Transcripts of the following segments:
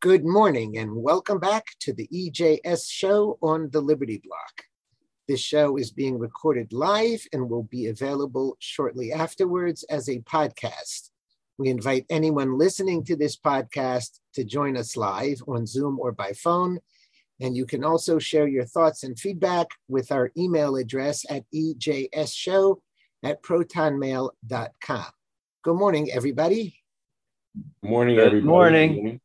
Good morning and welcome back to the EJS show on the Liberty Block. This show is being recorded live and will be available shortly afterwards as a podcast. We invite anyone listening to this podcast to join us live on Zoom or by phone. And you can also share your thoughts and feedback with our email address at ejsshow at protonmail.com. Good morning, everybody. Good morning, Good everybody. morning.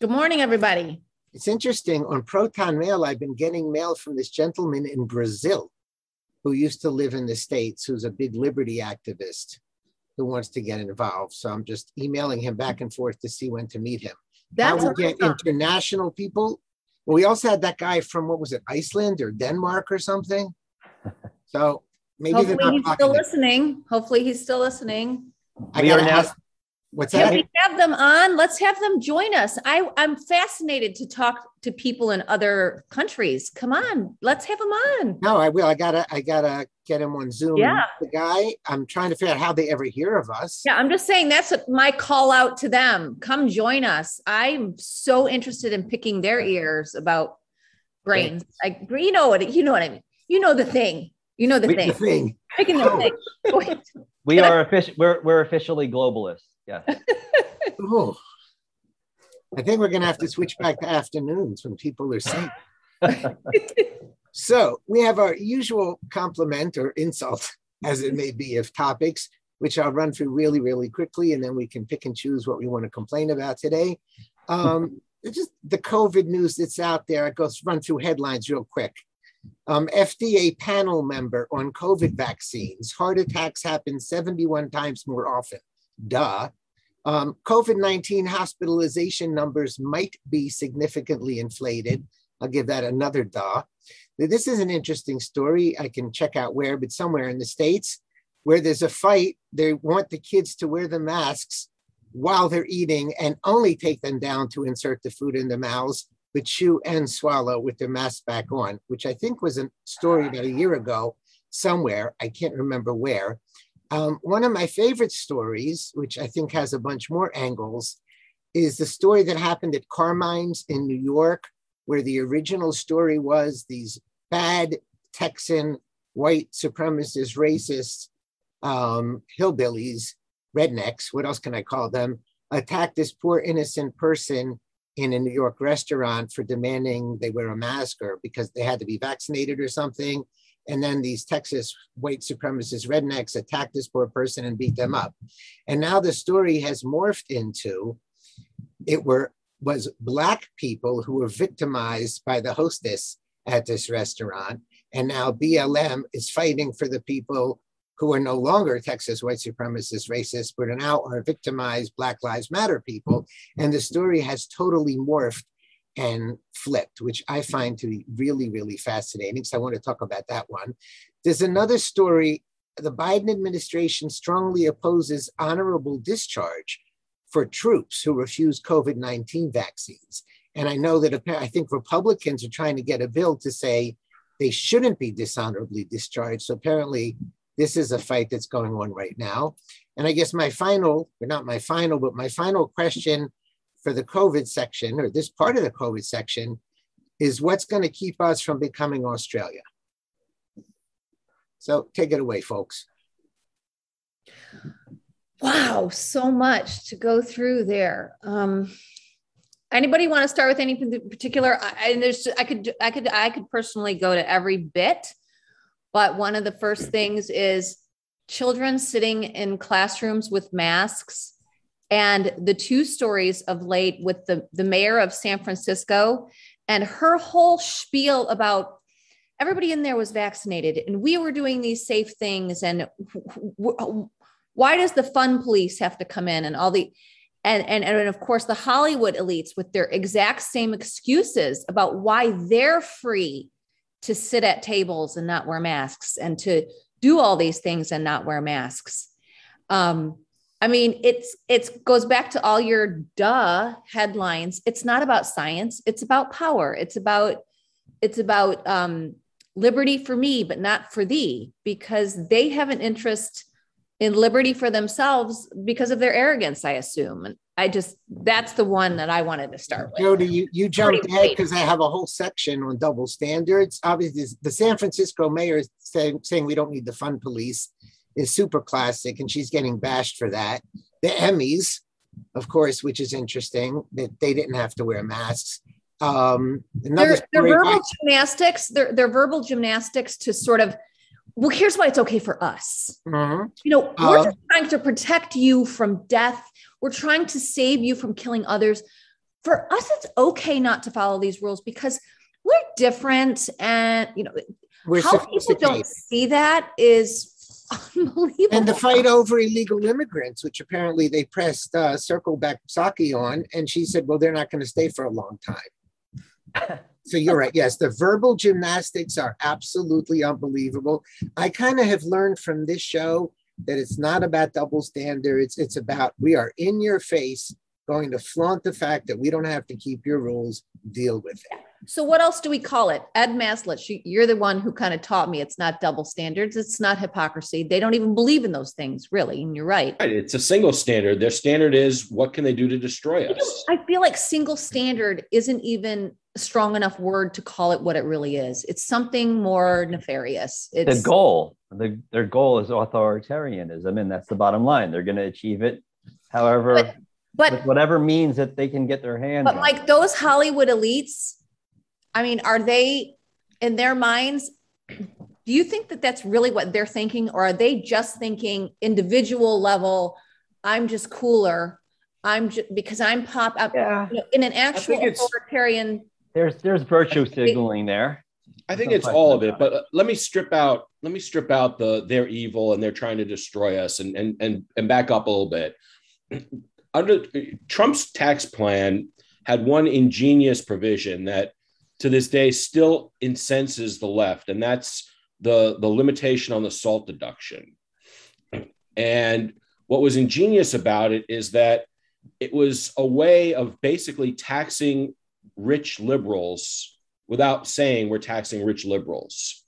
Good morning, everybody. It's interesting. On Proton Mail, I've been getting mail from this gentleman in Brazil who used to live in the States, who's a big liberty activist who wants to get involved. So I'm just emailing him back and forth to see when to meet him. That's How we get international people. Well, we also had that guy from what was it, Iceland or Denmark or something. So maybe they're Hopefully not he's still listening. Hopefully he's still listening. I We are gotta now- ask. What's Can that? we have them on? Let's have them join us. I, I'm fascinated to talk to people in other countries. Come on, let's have them on. No, I will. I gotta, I gotta get him on Zoom. Yeah. The guy, I'm trying to figure out how they ever hear of us. Yeah, I'm just saying that's my call out to them. Come join us. I'm so interested in picking their ears about brains. Like you know what you know what I mean. You know the thing. You know the We- The thing. thing. Picking the thing. We are official. We're we're officially globalists. Yes. Oh. I think we're gonna have to switch back to afternoons when people are sick. So we have our usual compliment or insult, as it may be, of topics, which I'll run through really, really quickly, and then we can pick and choose what we want to complain about today. Um, just the COVID news that's out there. I go run through headlines real quick. Um, FDA panel member on COVID vaccines. Heart attacks happen 71 times more often. Duh. Um, COVID 19 hospitalization numbers might be significantly inflated. I'll give that another duh. This is an interesting story. I can check out where, but somewhere in the States where there's a fight, they want the kids to wear the masks while they're eating and only take them down to insert the food in their mouths, but chew and swallow with their mask back on, which I think was a story about a year ago somewhere. I can't remember where. Um, one of my favorite stories, which I think has a bunch more angles, is the story that happened at Carmine's in New York, where the original story was these bad Texan white supremacist, racists, um, hillbillies, rednecks, what else can I call them, attacked this poor innocent person in a New York restaurant for demanding they wear a mask or because they had to be vaccinated or something. And then these Texas white supremacist rednecks attacked this poor person and beat them up. And now the story has morphed into it were was black people who were victimized by the hostess at this restaurant. And now BLM is fighting for the people who are no longer Texas white supremacist racists, but are now are victimized Black Lives Matter people. And the story has totally morphed and flipped, which I mm-hmm. find to be really, really fascinating. So I want to talk about that one. There's another story. The Biden administration strongly opposes honorable discharge for troops who refuse COVID 19 vaccines. And I know that I think Republicans are trying to get a bill to say they shouldn't be dishonorably discharged. So apparently, this is a fight that's going on right now. And I guess my final, or not my final, but my final question for the COVID section, or this part of the COVID section, is what's going to keep us from becoming Australia? So take it away, folks. Wow, so much to go through there. Um, anybody want to start with in particular? I, and there's, I could, I could, I could personally go to every bit, but one of the first things is children sitting in classrooms with masks, and the two stories of late with the the mayor of San Francisco and her whole spiel about everybody in there was vaccinated and we were doing these safe things and why does the fun police have to come in and all the and, and and of course the hollywood elites with their exact same excuses about why they're free to sit at tables and not wear masks and to do all these things and not wear masks. Um i mean it's it's goes back to all your duh headlines. It's not about science. It's about power. It's about it's about um liberty for me but not for thee because they have an interest in liberty for themselves because of their arrogance i assume. And I just that's the one that I wanted to start with. Jody, you, you jumped ahead because I have a whole section on double standards. Obviously, the San Francisco mayor is saying, saying we don't need the fund police is super classic, and she's getting bashed for that. The Emmys, of course, which is interesting that they didn't have to wear masks. Um, another They're, they're verbal about- gymnastics. They're, they're verbal gymnastics to sort of, well, here's why it's okay for us. Mhm. You know, we're Uh, just trying to protect you from death. We're trying to save you from killing others. For us, it's okay not to follow these rules because we're different. And, you know, We're how people don't see that is unbelievable. And the fight over illegal immigrants, which apparently they pressed uh, Circle back Psaki on, and she said, well, they're not going to stay for a long time. So you're right. Yes, the verbal gymnastics are absolutely unbelievable. I kind of have learned from this show that it's not about double standards. It's about we are in your face, going to flaunt the fact that we don't have to keep your rules, deal with it. So what else do we call it? Ed Maslach, you- you're the one who kind of taught me it's not double standards. It's not hypocrisy. They don't even believe in those things, really. And you're right. Right, It's a single standard. Their standard is what can they do to destroy us? I feel like single standard isn't even a strong enough word to call it what it really is. It's something more nefarious. It's the goal, the, their goal is authoritarianism, and that's the bottom line. They're going to achieve it, however, but with whatever means that they can get their hands but on. like those Hollywood elites, I mean, are they in their minds? Do you think that that's really what they're thinking, or are they just thinking individual level? I'm just cooler. I'm just because I'm pop up yeah, you know, in an actual authoritarian. there's there's virtue signaling there. I think No it's all of it, about but uh, let me strip out let me strip out the they're evil and they're trying to destroy us and and and, and back up a little bit. Under Trump's tax plan had one ingenious provision that to this day still incenses the left, and that's the the limitation on the salt deduction. And what was ingenious about it is that it was a way of basically taxing rich liberals without saying we're taxing rich liberals.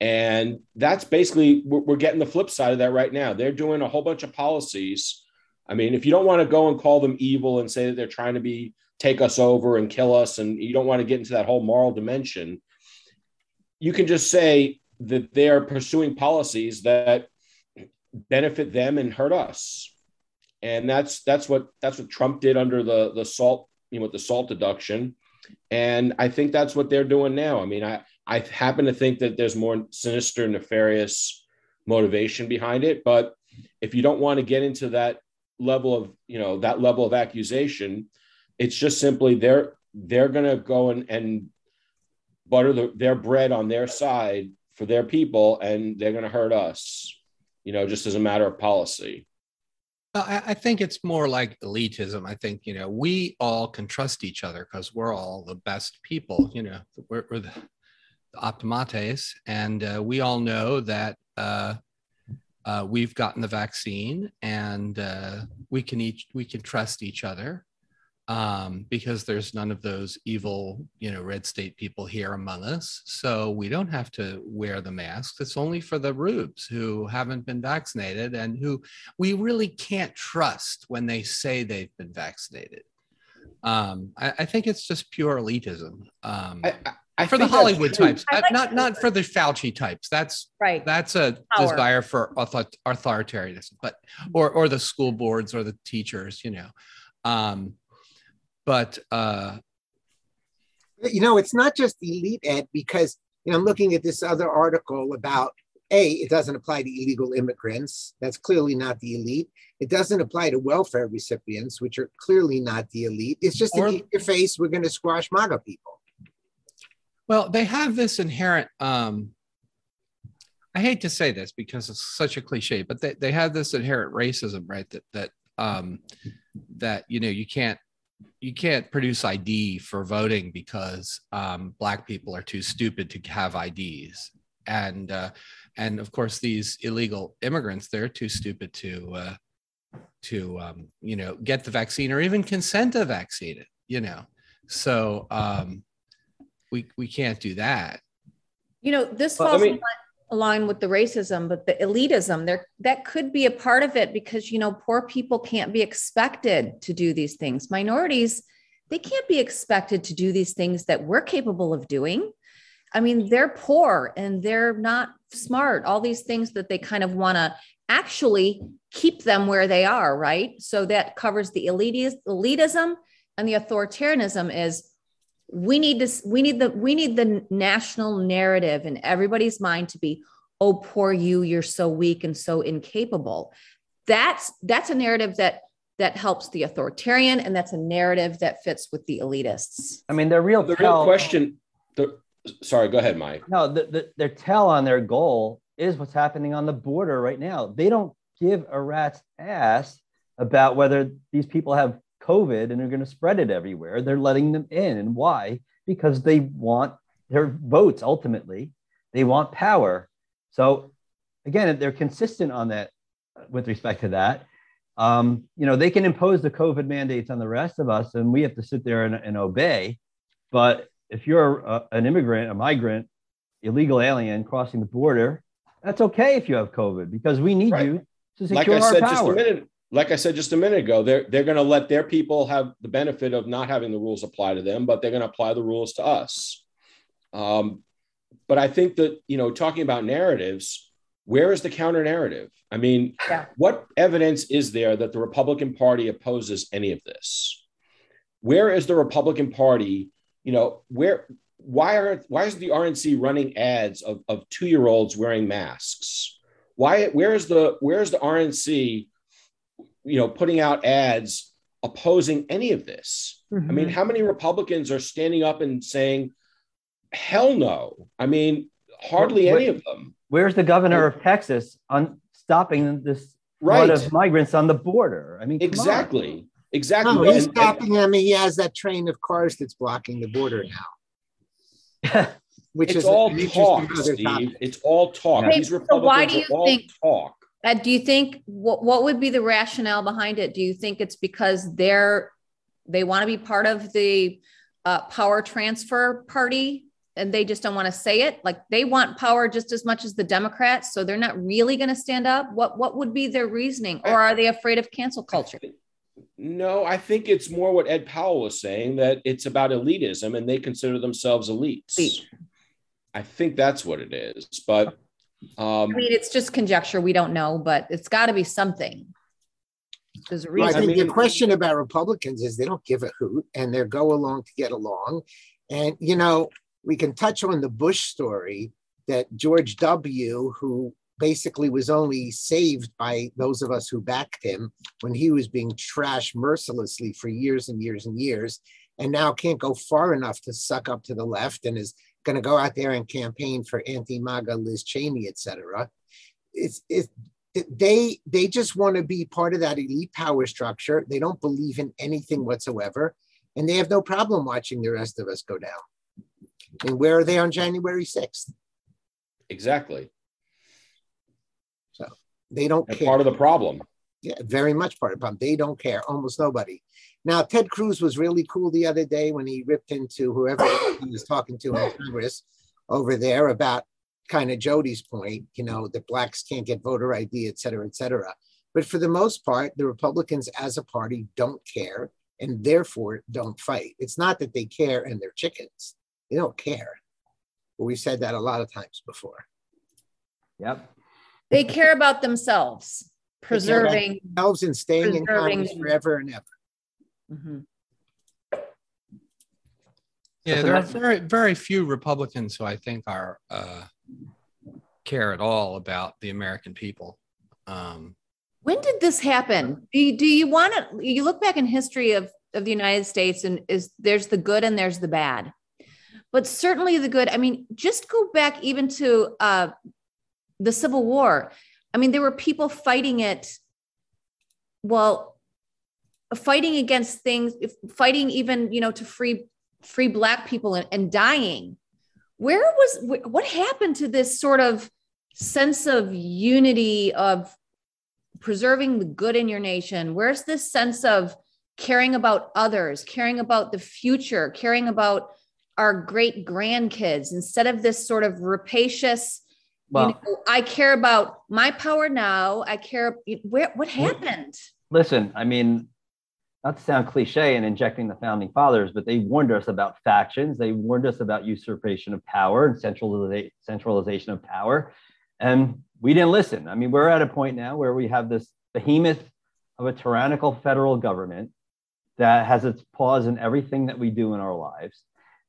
And that's basically, we're, getting the flip side of that right now. They're doing a whole bunch of policies. I mean, if you don't want to go and call them evil and say that they're trying to be take us over and kill us, and you don't want to get into that whole moral dimension, you can just say that they are pursuing policies that benefit them and hurt us. And that's that's what that's what Trump did under the the salt, you know, with the salt deduction. And I think that's what they're doing now. I mean, I, I happen to think that there's more sinister, nefarious motivation behind it. But if you don't want to get into that level of, you know, that level of accusation, it's just simply they're they're gonna go and, and butter the, their bread on their side for their people, and they're gonna hurt us, you know, just as a matter of policy. I, I think it's more like elitism. I think, you know, we all can trust each other because we're all the best people, you know, we're, we're the, the optimates. And uh, we all know that uh, uh, we've gotten the vaccine and uh, we can each, we can trust each other um, because there's none of those evil, you know, red state people here among us. So we don't have to wear the masks. It's only for the rubes who haven't been vaccinated and who we really can't trust when they say they've been vaccinated. Um, I, I think it's just pure elitism. Um, I, I, I for the Hollywood types, I uh, like not not for the Fauci types. That's Right. that's a Power. desire for author- authoritarianism, but or or the school boards or the teachers, you know. Um, but uh, you know, it's not just elite ed because you know I'm looking at this other article about a it doesn't apply to illegal immigrants. That's clearly not the elite. It doesn't apply to welfare recipients, which are clearly not the elite. It's just Or- in your face. We're going to squash MAGA people. Well, they have this inherent. Um, I hate to say this because it's such a cliche, but they, they have this inherent racism, right? That that um, that you know you can't you can't produce ID for voting because um, black people are too stupid to have IDs, and uh, and of course these illegal immigrants they're too stupid to uh, to um, you know get the vaccine or even consent to vaccine it. You know, so. Um, we we can't do that. You know, this Well, I falls. in mean- along with the racism, but the elitism there that could be a part of it because you know poor people can't be expected to do these things. Minorities they can't be expected to do these things that we're capable of doing. I mean, they're poor and they're not smart. All these things that they kind of want to actually keep them where they are, right? So that covers the elitism and the authoritarianism is we need this we need the we need the national narrative in everybody's mind to be oh poor you you're so weak and so incapable. That's that's a narrative that that helps the authoritarian and that's a narrative that fits with the elitists. I mean the real the tell, real question the sorry go ahead mike. No the, the, their tell on their goal is what's happening on the border right now. They don't give a rat's ass about whether these people have COVID and they're going to spread it everywhere. They're letting them in. And why? Because they want their votes ultimately. They want power. So again, they're consistent on that with respect to that. Um, you know, they can impose the COVID mandates on the rest of us, and we have to sit there and, and obey. But if you're a, an immigrant, a migrant, illegal alien crossing the border, that's okay if you have COVID because we need right. you to secure like I our said power. just a minute like I said just a minute ago, they're they're going to let their people have the benefit of not having the rules apply to them, but they're going to apply the rules to us. Um, but I think that you know, talking about narratives, where is the counter narrative? I mean, yeah. what evidence is there that the Republican Party opposes any of this? Where is the Republican Party? You know, where why are why is the RNC running ads of, of two year olds wearing masks? Why where is the where is the RNC? You know, putting out ads opposing any of this. Mm-hmm. I mean, mm-hmm. how many Republicans are standing up and saying, hell no? I mean, hardly Where, any of them. Where's the governor of Texas on stopping this right. of migrants on the border? I mean, exactly. Exactly. No, he's stopping them. He has that train of cars that's blocking the border now. Which it's is all talk, Steve. Topic. It's all talk. Hey, These Republicans so why do you think, talk. Uh, do you think what, what would be the rationale behind it? Do you think it's because they're they want to be part of the uh, power transfer party and they just don't want to say it? Like they want power just as much as the Democrats, so they're not really going to stand up. What what would be their reasoning, or are they afraid of cancel culture? No, I think it's more what Ed Powell was saying that it's about elitism and they consider themselves elites. Elite. I think that's what it is, but um, I mean, it's just conjecture. We don't know, but it's got to be something. There's a reason. I think I mean, the question about Republicans is they don't give a hoot and they go along to get along. And, you know, we can touch on the Bush story that George W., who basically was only saved by those of us who backed him when he was being trashed mercilessly for years and years and years, and now can't go far enough to suck up to the left and is going to go out there and campaign for anti-MAGA Liz Cheney, et cetera. It's, it's, they, they just want to be part of that elite power structure. They don't believe in anything whatsoever. And they have no problem watching the rest of us go down. And where are they on January 6th? Exactly. So they don't care. Part of the problem. Yeah, very much part of the problem. They don't care. Almost nobody. Now, Ted Cruz was really cool the other day when he ripped into whoever he was talking to in Congress over there about kind of Jody's point, you know, that blacks can't get voter ID, et cetera, et cetera. But for the most part, the Republicans as a party don't care and therefore don't fight. It's not that they care and they're chickens. They don't care. But we've said that a lot of times before. Yep. They care about themselves, preserving themselves and staying in Congress forever and ever. Mm-hmm. Yeah, there are very very few Republicans who I think are uh, care at all about the American people. Um, when did this happen? Do you, do you want to? You look back in history of of the United States, and is there's the good and there's the bad, but certainly the good. I mean, just go back even to uh, the Civil War. I mean, there were people fighting it. Well, fighting against things fighting even you know to free free black people and, and dying where was what happened to this sort of sense of unity of preserving the good in your nation where's this sense of caring about others caring about the future caring about our great grandkids instead of this sort of rapacious Well, you know, I care about my power now. I care where what happened. listen, I mean, not to sound cliche and injecting the founding fathers, but they warned us about factions. They warned us about usurpation of power and centraliza- centralization of power. And we didn't listen. I mean, we're at a point now where we have this behemoth of a tyrannical federal government that has its paws in everything that we do in our lives.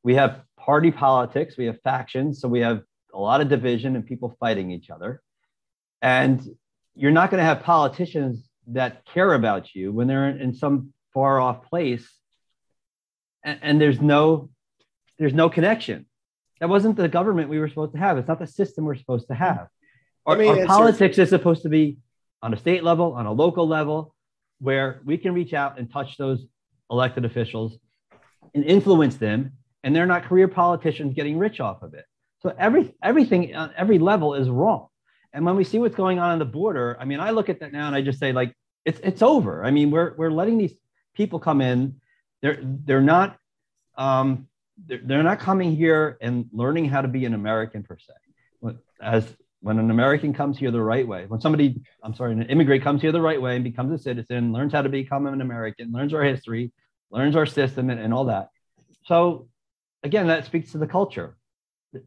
We have party politics, we have factions, so we have a lot of division and people fighting each other. And you're not going to have politicians that care about you when they're in, some far off place and, and there's no there's no connection. That wasn't the government we were supposed to have. It's not the system we're supposed to have. Our, Let me our politics is supposed to be on a state level, on a local level, where we can reach out and touch those elected officials and influence them, and they're not career politicians getting rich off of it. So every everything on every level is wrong. And when we see what's going on on the border, I mean, I look at that now and I just say, like, it's it's over. I mean, we're we're letting these people come in. They're they're not um, they're, they're not coming here and learning how to be an American per se. As when an American comes here the right way, when somebody, I'm sorry, an immigrant comes here the right way and becomes a citizen, learns how to become an American, learns our history, learns our system, and, and all that. So, again, that speaks to the culture.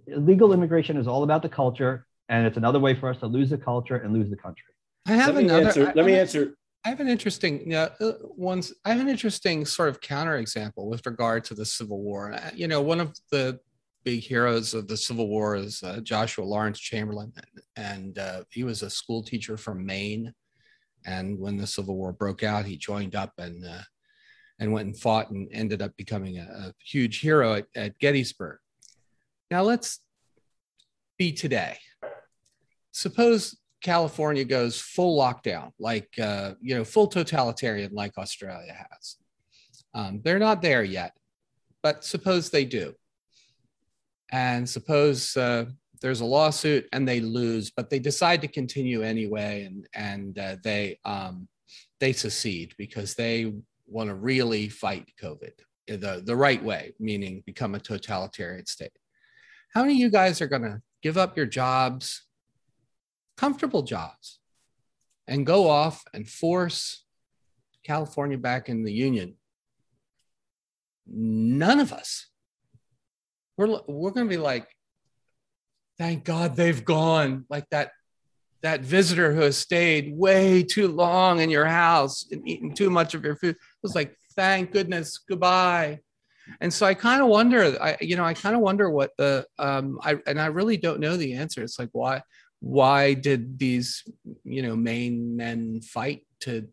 Illegal immigration is all about the culture, and it's another way for us to lose the culture and lose the country. I have let me another. answer. I- let me I- answer. I have an interesting yeah, uh, ones. I have an interesting sort of counterexample with regard to the Civil War. Uh, You know, one of the big heroes of the Civil War is uh, Joshua Lawrence Chamberlain, and uh, he was a school teacher from Maine. And when the Civil War broke out, he joined up and uh, and went and fought and ended up becoming a, a huge hero at, at Gettysburg. Now let's be today. Suppose California goes full lockdown, like uh, you know, full totalitarian, like Australia has. Um, they're not there yet, but suppose they do, and suppose uh, there's a lawsuit and they lose, but they decide to continue anyway, and and uh, they um, they secede because they want to really fight COVID the the right way, meaning become a totalitarian state. How many of you guys are going to give up your jobs? comfortable jobs and go off and force California back in the union. None of us. We're, we're going to be like, thank God they've gone. Like that, that visitor who has stayed way too long in your house and eaten too much of your food. It was like, thank goodness, goodbye. And so I kind of wonder, I, you know, I kind of wonder what the, um, I, and I really don't know the answer. It's like, why, why did these you know Maine men fight to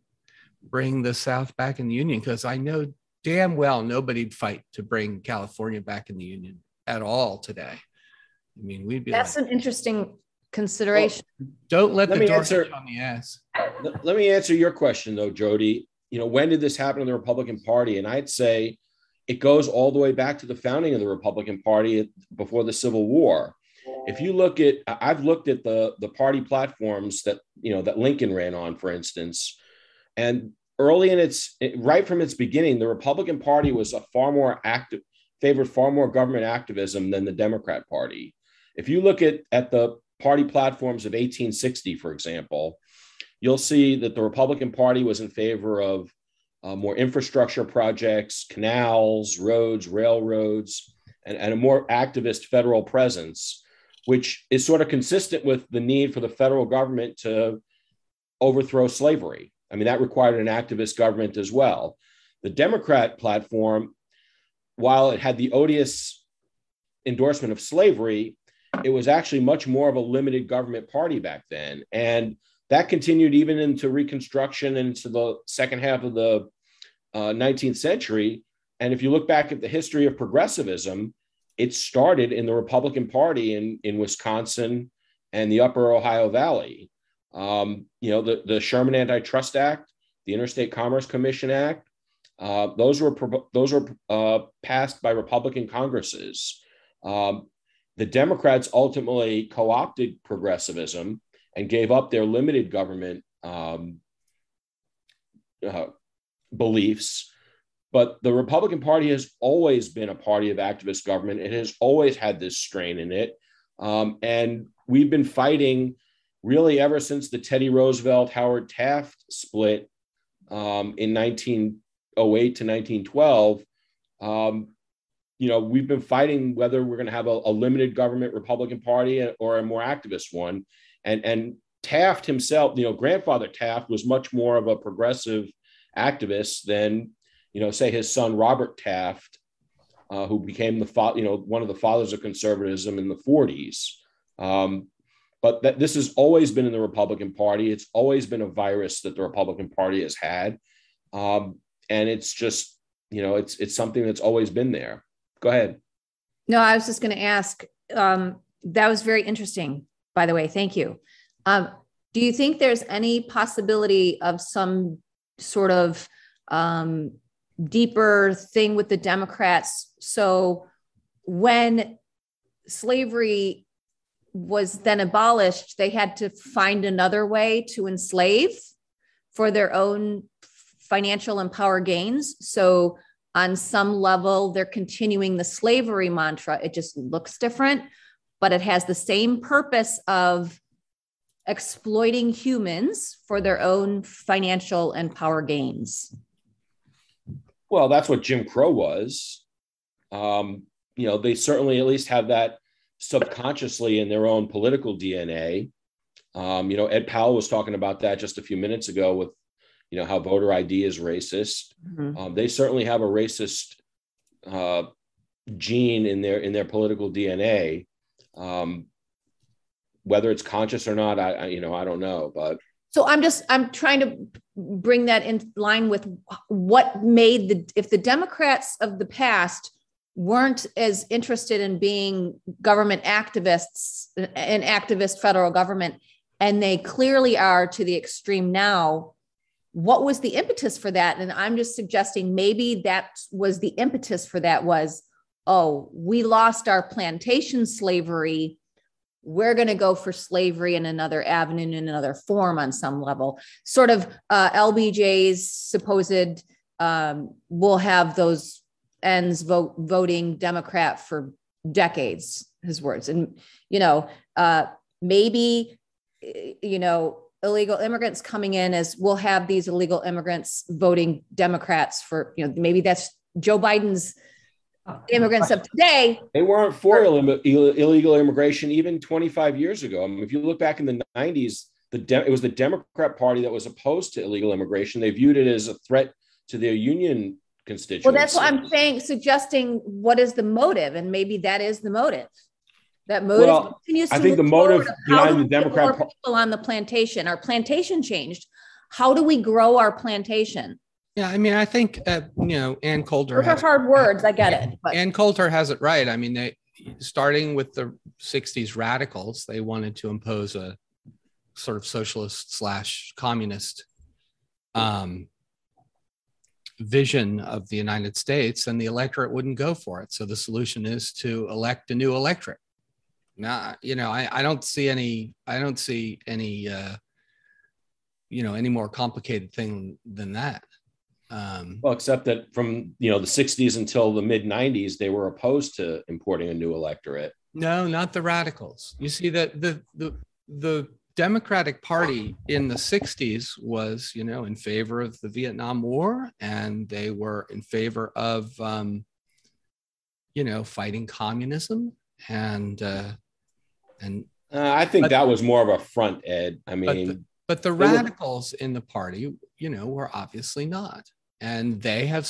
bring the South back in the Union? Because I know damn well nobody'd fight to bring California back in the Union at all today. I mean, we'd be That's like, an interesting consideration. don't let, Let the me door answer- hit on the ass. Let let me answer your question though, Jody. You know, when did this happen in the Republican Party? And I'd say it goes all the way back to the founding of the Republican Party before the Civil War. If you look at, I've looked at the the party platforms that you know that Lincoln ran on, for instance, and early in its right from its beginning, the Republican Party was a far more active, favored far more government activism than the Democrat Party. If you look at at the party platforms of 1860, for example, you'll see that the Republican Party was in favor of uh, more infrastructure projects, canals, roads, railroads, and, and a more activist federal presence, which is sort of consistent with the need for the federal government to overthrow slavery. I mean, that required an activist government as well. The Democrat platform, while it had the odious endorsement of slavery, it was actually much more of a limited government party back then. And that continued even into Reconstruction and into the second half of the uh, 19th century. And if you look back at the history of progressivism, it started in the Republican Party in, in Wisconsin and the Upper Ohio Valley. Um, you know, the, the Sherman Antitrust Act, the Interstate Commerce Commission Act, uh, those were those were uh, passed by Republican Congresses. Um, the Democrats ultimately co-opted progressivism and gave up their limited government um, uh, beliefs. But the Republican Party has always been a party of activist government. It has always had this strain in it. Um, and we've been fighting really ever since the Teddy Roosevelt Howard Taft split um, in 1908 to 1912. Um, you know, we've been fighting whether we're going to have a, a, limited government Republican Party or a more activist one. And, and Taft himself, you know, grandfather Taft was much more of a progressive activist than, you know, say his son Robert Taft, uh, who became the fa- you know one of the fathers of conservatism in the 40s. Um, but that this has always been in the Republican Party. It's always been a virus that the Republican Party has had, um, and it's just you know it's it's something that's always been there. Go ahead. No, I was just going to ask. Um, that was very interesting, by the way. Thank you. Um, do you think there's any possibility of some sort of um, deeper thing with the Democrats? So when slavery was then abolished, they had to find another way to enslave for their own financial and power gains. So, on some level, they're continuing the slavery mantra. It just looks different, but it has the same purpose of exploiting humans for their own financial and power gains. Well, that's what Jim Crow was. Um, you know, they certainly at least have that subconsciously in their own political DNA. Um, you know, Ed Powell was talking about that just a few minutes ago with, you know, how voter ID is racist. Mm-hmm. Um, they certainly have a racist uh, gene in their in their political DNA. Um, whether it's conscious or not, I, I you know I don't know, but so i'm just i'm trying to bring that in line with what made the if the democrats of the past weren't as interested in being government activists, an activist federal government, and they clearly are to the extreme now. What was the impetus for that? And I'm just suggesting maybe that was the impetus for that was, oh, we lost our plantation slavery. We're going to go for slavery in another avenue, in another form on some level. Sort of uh, LBJ's supposed um, we'll have those ends vote voting Democrat for decades, his words. And, you know, uh, maybe, you know, illegal immigrants coming in as we'll have these illegal immigrants voting Democrats for, you know, maybe that's Joe Biden's Uh, immigrants of today. They weren't for illegal immigration even 25 years ago. I mean, if you look back in the 90s, the De- it was the Democrat Party that was opposed to illegal immigration. They viewed it as a threat to their union constituents. Well, that's what I'm saying, suggesting what is the motive, and maybe that is the motive. That motive well, continues I think the motive behind the Democrat people on the plantation. Our plantation changed. How do we grow our plantation? Yeah, I mean, I think uh, you know, Ann Coulter. Those are hard words. I get it. But. Ann Coulter has it right. I mean, they starting with the '60s radicals, they wanted to impose a sort of socialist slash communist um, vision of the United States, and the electorate wouldn't go for it. So the solution is to elect a new electorate. Now, you know, I, I don't see any, I don't see any, uh, you know, any more complicated thing than that. Um, well, except that from you know the '60s until the mid '90s, they were opposed to importing a new electorate. No, not the radicals. You see that the the the Democratic Party in the 60s was, you know, in favor of the Vietnam War and they were in favor of, um, you know, fighting communism and, uh, and uh, I think but, that was more of a front, Ed. I mean, but the, but the radicals were, in the party, you know, were obviously not. And they have,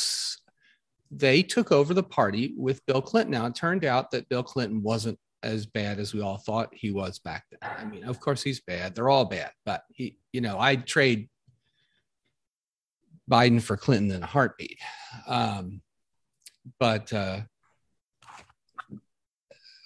they took over the party with Bill Clinton. Now, it turned out that Bill Clinton wasn't as bad as we all thought he was back then. I mean, of course he's bad. They're all bad, but he, you know, I'd trade Biden for Clinton in a heartbeat. Um, but uh,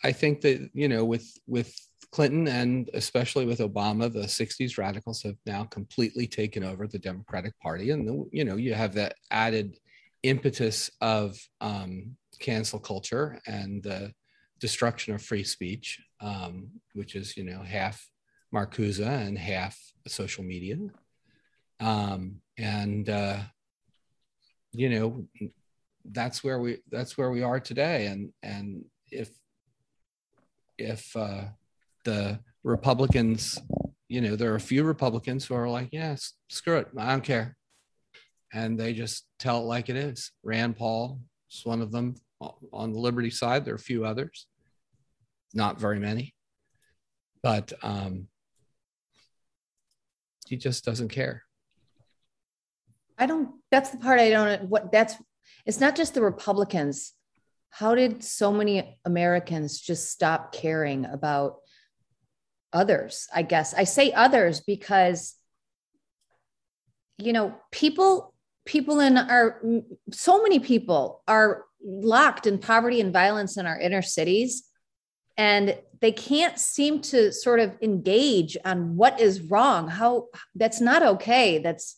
I think that you know, with with Clinton and especially with Obama, the '60s radicals have now completely taken over the Democratic Party, and the, you know, you have that added impetus of um, cancel culture and the destruction of free speech, um, which is you know half Marcuse and half social media, um, and uh, you know that's where we that's where we are today. And and if if uh, the Republicans, you know, there are a few Republicans who are like, yes, yeah, screw it, I don't care. And they just tell it like it is. Rand Paul is one of them on the Liberty side. There are a few others, not very many, but um, he just doesn't care. I don't, that's the part I don't, what that's, it's not just the Republicans. How did so many Americans just stop caring about others? I guess I say others because, you know, people, people in our, so many people are locked in poverty and violence in our inner cities. And they can't seem to sort of engage on what is wrong, how that's not okay. That's,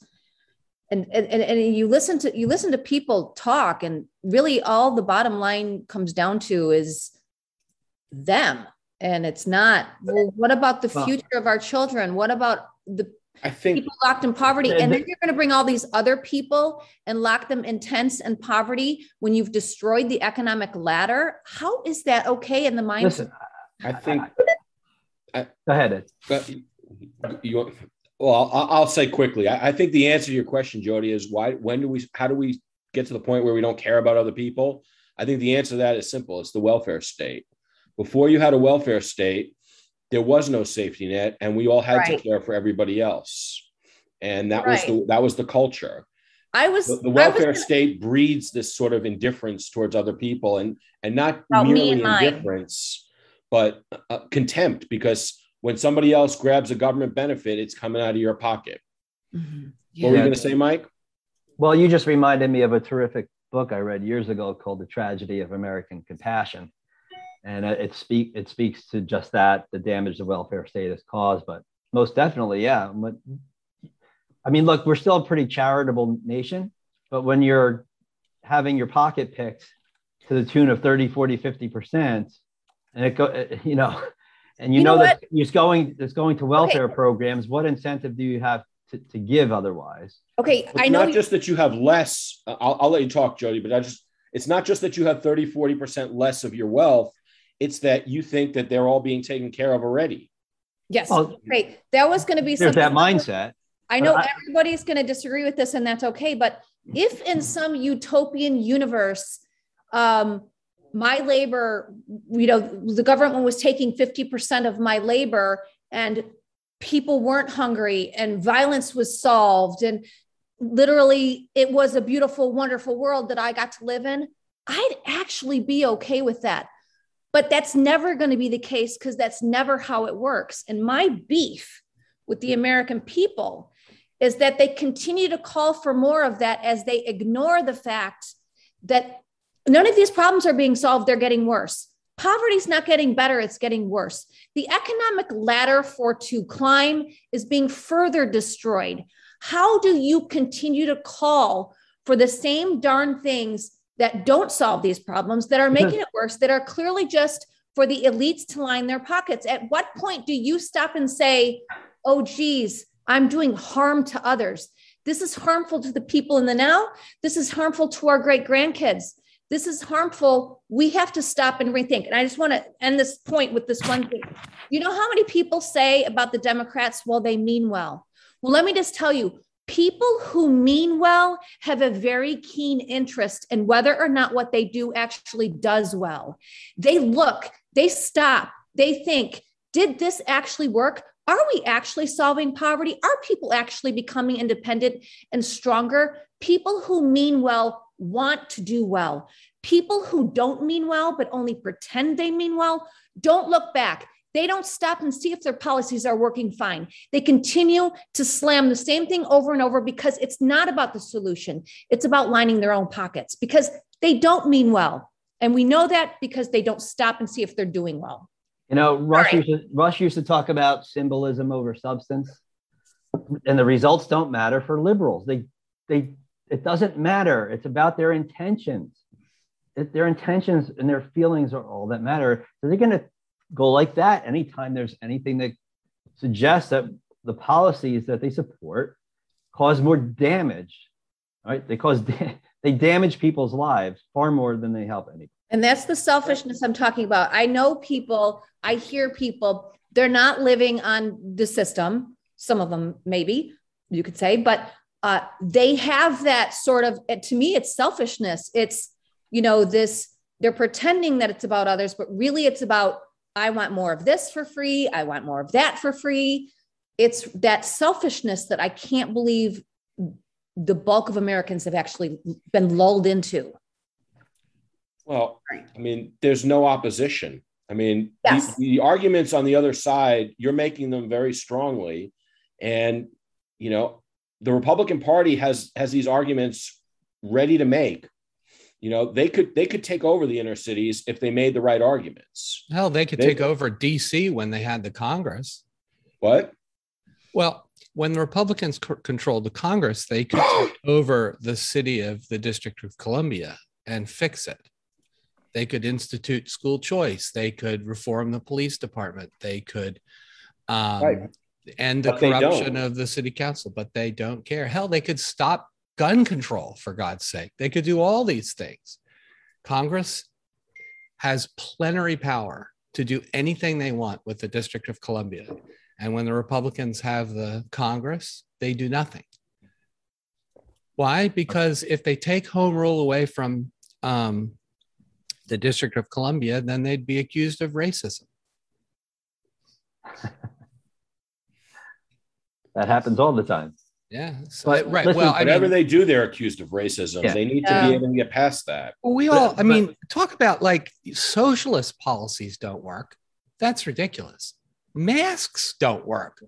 and, and and you listen to you listen to people talk and really all the bottom line comes down to is them and it's not well what about the future of our children what about the I think people locked in poverty, and then you're going to bring all these other people and lock them in tents and poverty when you've destroyed the economic ladder. How is that okay in the mind? Listen, I think. I, I, go ahead. But you, well, I'll, I'll say quickly. I, I, think the answer to your question, Jody, is why? When do we? How do we get to the point where we don't care about other people? I think the answer to that is simple. It's the welfare state. Before you had a welfare state, there was no safety net, and we all had right. to care for everybody else, and that right. was the that was the culture. I was the, the welfare was state breeds this sort of indifference towards other people, and and not merely indifference, but uh, contempt because when somebody else grabs a government benefit, it's coming out of your pocket. Mm-hmm. Yeah. What were you going to say, Mike? Well, you just reminded me of a terrific book I read years ago called The Tragedy of American Compassion. And it, speak, it speaks to just that the damage the welfare state has caused. But most definitely, yeah. I mean, look, we're still a pretty charitable nation, but when you're having your pocket picked to the tune of 30, 40, 50%, and it go, you know, and you, you know, know that it's going it's going to welfare okay. programs what incentive do you have to, to give otherwise okay it's i know not you- just that you have less I'll, I'll let you talk jody but i just it's not just that you have 30 40% less of your wealth it's that you think that they're all being taken care of already. Yes. Well, great. That was going to be there's that mindset. I know I, everybody's going to disagree with this and that's okay but if in some utopian universe um, my labor, you know, the government was taking 50% of my labor and people weren't hungry and violence was solved and literally it was a beautiful wonderful world that I got to live in, I'd actually be okay with that. But that's never going to be the case because that's never how it works. And my beef with the American people is that they continue to call for more of that as they ignore the fact that None of these problems are being solved, they're getting worse. Poverty's not getting better, it's getting worse. The economic ladder for to climb is being further destroyed. How do you continue to call for the same darn things that don't solve these problems, that are mm-hmm. making it worse, that are clearly just for the elites to line their pockets? At what point do you stop and say, oh, geez, I'm doing harm to others? This is harmful to the people in the now. This is harmful to our great grandkids this is harmful. We have to stop and rethink. And I just want to end this point with this one thing. You know how many people say about the Democrats, well, they mean well? Well, let me just tell you, people who mean well have a very keen interest in whether or not what they do actually does well. They look, they stop, they think, did this actually work? Are we actually solving poverty? Are people actually becoming independent and stronger? People who mean well want to do well. People who don't mean well, but only pretend they mean well, don't look back. They don't stop and see if their policies are working fine. They continue to slam the same thing over and over because it's not about the solution. It's about lining their own pockets because they don't mean well. And we know that because they don't stop and see if they're doing well. You know, Rush, right. used, to, Rush used to talk about symbolism over substance, and the results don't matter for liberals. They they it doesn't matter. It's about their intentions. It, their intentions and their feelings are all that matter. So they're going to go like that anytime there's anything that suggests that the policies that they support cause more damage. Right? They cause da- they damage people's lives far more than they help anybody. And that's the selfishness I'm talking about. I know people, I hear people they're not living on the system. Some of them, maybe you could say, but uh, they have that sort of, to me, it's selfishness. It's, you know, this, they're pretending that it's about others, but really it's about, I want more of this for free. I want more of that for free. It's that selfishness that I can't believe the bulk of Americans have actually been lulled into. Well, I mean, there's no opposition. I mean, Yes. the, the arguments on the other side, you're making them very strongly. And, you know, the Republican Party has has these arguments ready to make. You know, they could they could take over the inner cities if they made the right arguments. Hell, they could They- take over DC when they had the Congress. What? Well, when the Republicans c- controlled the Congress, they could take over the city of the District of Columbia and fix it. They could institute school choice. They could reform the police department. They could um, Right. end the But corruption of the city council, but they don't care. Hell, they could stop gun control for God's sake. They could do all these things. Congress has plenary power to do anything they want with the District of Columbia. And when the Republicans have the Congress, they do nothing. Why? Because if they take home rule away from um, the District of Columbia, then they'd be accused of racism. That happens all the time. Yeah. So, But right. listen, well, I Whatever mean, they do, they're accused of racism. Yeah. They need Yeah. to be able to get past that. we but- all, I but- mean, talk about like socialist policies don't work. That's ridiculous. Masks don't work.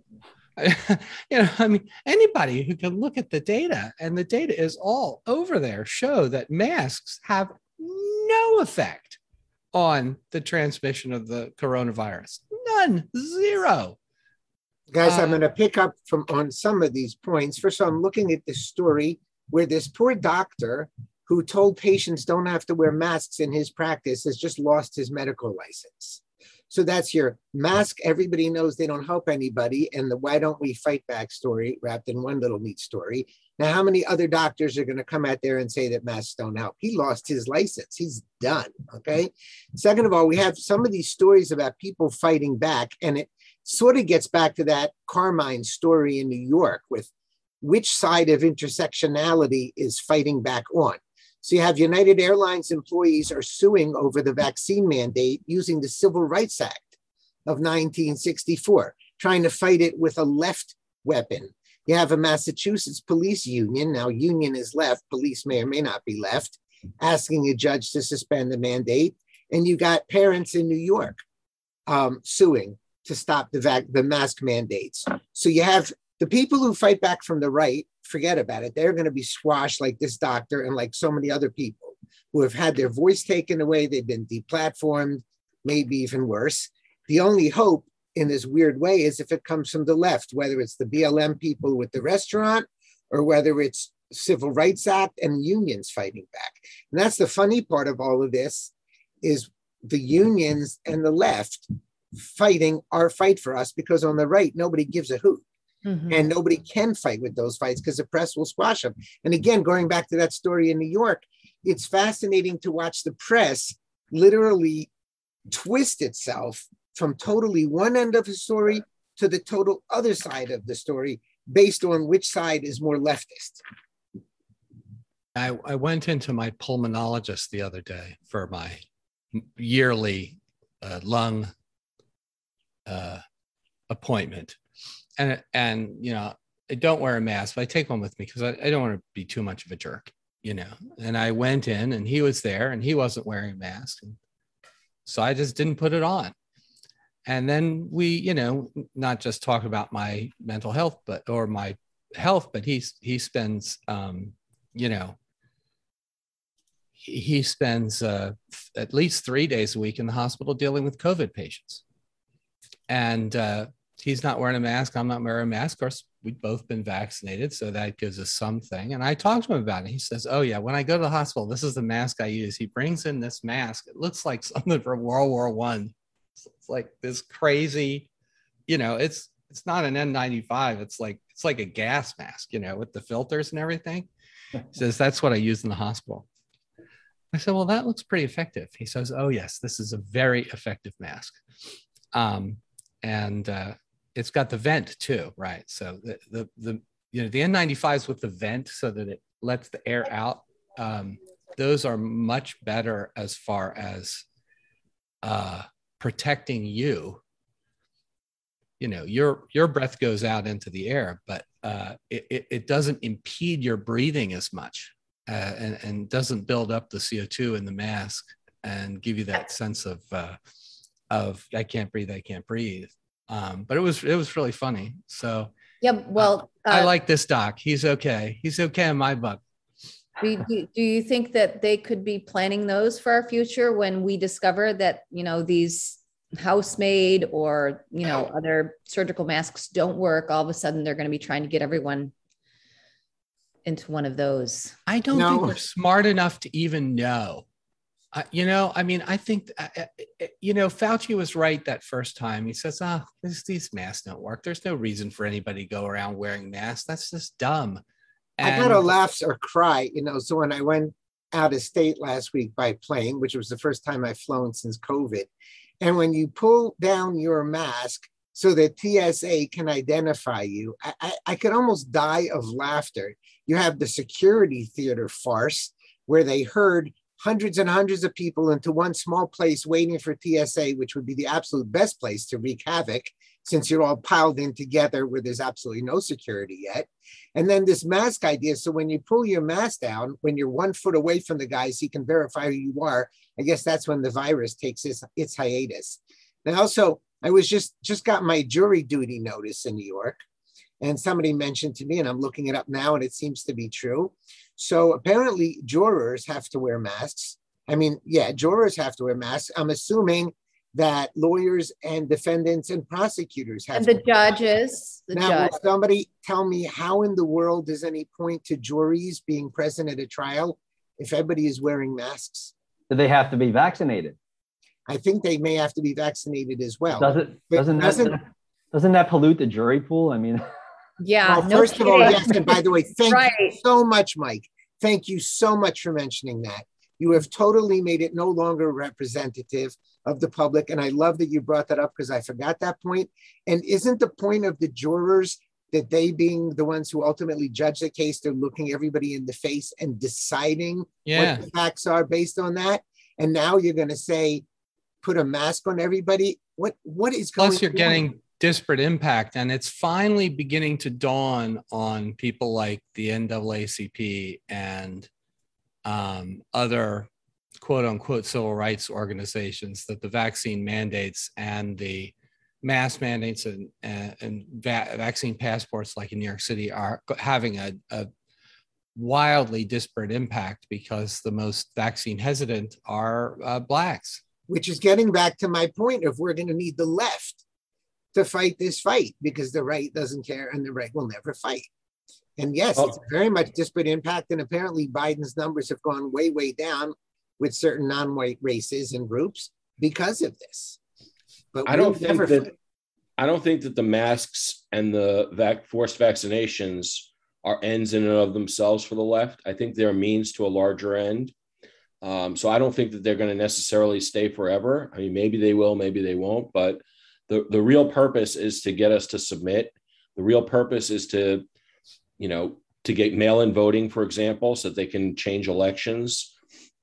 you know, I mean, anybody who can look at the data and the data is all over there show that masks have no effect on the transmission of the coronavirus. None, zero. Guys, I'm Uh, going to pick up from on some of these points. First, of all, I'm looking at this story where this poor doctor who told patients don't have to wear masks in his practice has just lost his medical license. So that's your mask. Everybody knows they don't help anybody, and the why don't we fight back story wrapped in one little neat story. Now, how many other doctors are going to come out there and say that masks don't help? He lost his license. He's done. Okay. Second of all, we have some of these stories about people fighting back, and it sort of gets back to that Carmine story in New York with which side of intersectionality is fighting back on. So you have United Airlines employees are suing over the vaccine mandate using the Civil Rights Act of 1964, trying to fight it with a left weapon. You have a Massachusetts police union, now union is left, police may or may not be left, asking a judge to suspend the mandate. And you got parents in New York um, suing to stop the vac- the mask mandates. So you have the people who fight back from the right, forget about it. They're going to be squashed like this doctor and like so many other people who have had their voice taken away. They've been deplatformed, maybe even worse. The only hope in this weird way is if it comes from the left, whether it's the BLM people with the restaurant or whether it's Civil Rights Act and unions fighting back. And that's the funny part of all of this is the unions and the left fighting our fight for us because on the right, nobody gives a hoot Mhm. and nobody can fight with those fights because the press will squash them. And again, going back to that story in New York, it's fascinating to watch the press literally twist itself from totally one end of the story to the total other side of the story based on which side is more leftist. I, I went into my pulmonologist the other day for my yearly uh, lung uh, appointment, and and you know I don't wear a mask, but I take one with me because I, I don't want to be too much of a jerk, you know. And I went in, and he was there, and he wasn't wearing a mask, and so I just didn't put it on. And then we, you know, not just talk about my mental health, but or my health, but he's he spends, um, you know, he he spends uh, at least three days a week in the hospital dealing with COVID patients. And uh, he's not wearing a mask. I'm not wearing a mask. Of course, we've both been vaccinated. So that gives us something. And I talked to him about it. He says, Oh, yeah, when I go to the hospital, this is the mask I use. He brings in this mask. It looks like something from World War One. It's, it's like this crazy, you know, it's it's not an N95. It's like it's like a gas mask, you know, with the filters and everything. He says, That's what I use in the hospital. I said, Well, that looks pretty effective. He says, Oh, yes, this is a very effective mask. Um, and uh, it's got the vent too, right? So the the, the you know the N95s with the vent so that it lets the air out. Um, those are much better as far as uh, protecting you. You know, your your breath goes out into the air, but uh, it, it, it doesn't impede your breathing as much uh, and, and doesn't build up the CO2 in the mask and give you that sense of uh, of I can't breathe, I can't breathe. Um, but it was it was really funny. So Yeah, well, uh, I uh, like this doc. He's okay. He's okay in my book. do, do, do you think that they could be planning those for our future when we discover that, you know, these housemaid or, you know, other surgical masks don't work, all of a sudden they're going to be trying to get everyone into one of those. I don't No. think we're smart enough to even know. Uh, you know, I mean, I think, uh, uh, uh, you know, Fauci was right that first time. He says, ah, this, these masks don't work. There's no reason for anybody to go around wearing masks. That's just dumb. I got And- laugh or cry, you know. So when I went out of state last week by plane, which was the first time I've flown since COVID, and when you pull down your mask so that TSA can identify you, I, I, I could almost die of laughter. You have the security theater farce where they herd hundreds and hundreds of people into one small place waiting for TSA, which would be the absolute best place to wreak havoc since you're all piled in together where there's absolutely no security yet. And then this mask idea. So when you pull your mask down, when you're one foot away from the guys, he can verify who you are. I guess that's when the virus takes its, its hiatus. And also, I was just just got my jury duty notice in New York, and somebody mentioned to me, and I'm looking it up now, and it seems to be true. So apparently, jurors have to wear masks. I mean, yeah, jurors have to wear masks. I'm assuming that lawyers and defendants and prosecutors have And to the judges, the now, judge. will somebody tell me how in the world is any point to juries being present at a trial if everybody is wearing masks? Do they have to be vaccinated? I think they may have to be vaccinated as well. Does it but doesn't that, doesn't- doesn't that pollute the jury pool? I mean, Yeah. well, no first of all, yes. And by the way, thank you so much, Mike. Thank you so much for mentioning that. You have totally made it no longer representative of the public. And I love that you brought that up because I forgot that point. And isn't the point of the jurors that they being the ones who ultimately judge the case, they're looking everybody in the face and deciding Yeah. what the facts are based on that. And now you're going to say, put a mask on everybody. What what is going? Plus, you're on? getting disparate impact, and it's finally beginning to dawn on people like the NAACP and um, other quote unquote civil rights organizations that the vaccine mandates and the mass mandates and, and, and va- vaccine passports, like in New York City, are having a, a wildly disparate impact because the most vaccine hesitant are uh, blacks. which is getting back to my point of we're going to need the left to fight this fight because the right doesn't care and the right will never fight. And yes, Well- it's very much disparate impact. And apparently, Biden's numbers have gone way, way down with certain non white races and groups because of this. But I don't think that fight. I don't think that the masks and the vac- forced vaccinations are ends in and of themselves for the left. I think they're means to a larger end. Um, so I don't think that they're going to necessarily stay forever. I mean, maybe they will, maybe they won't. But the the real purpose is to get us to submit. The real purpose is to, you know, to get mail-in voting, for example, so that they can change elections.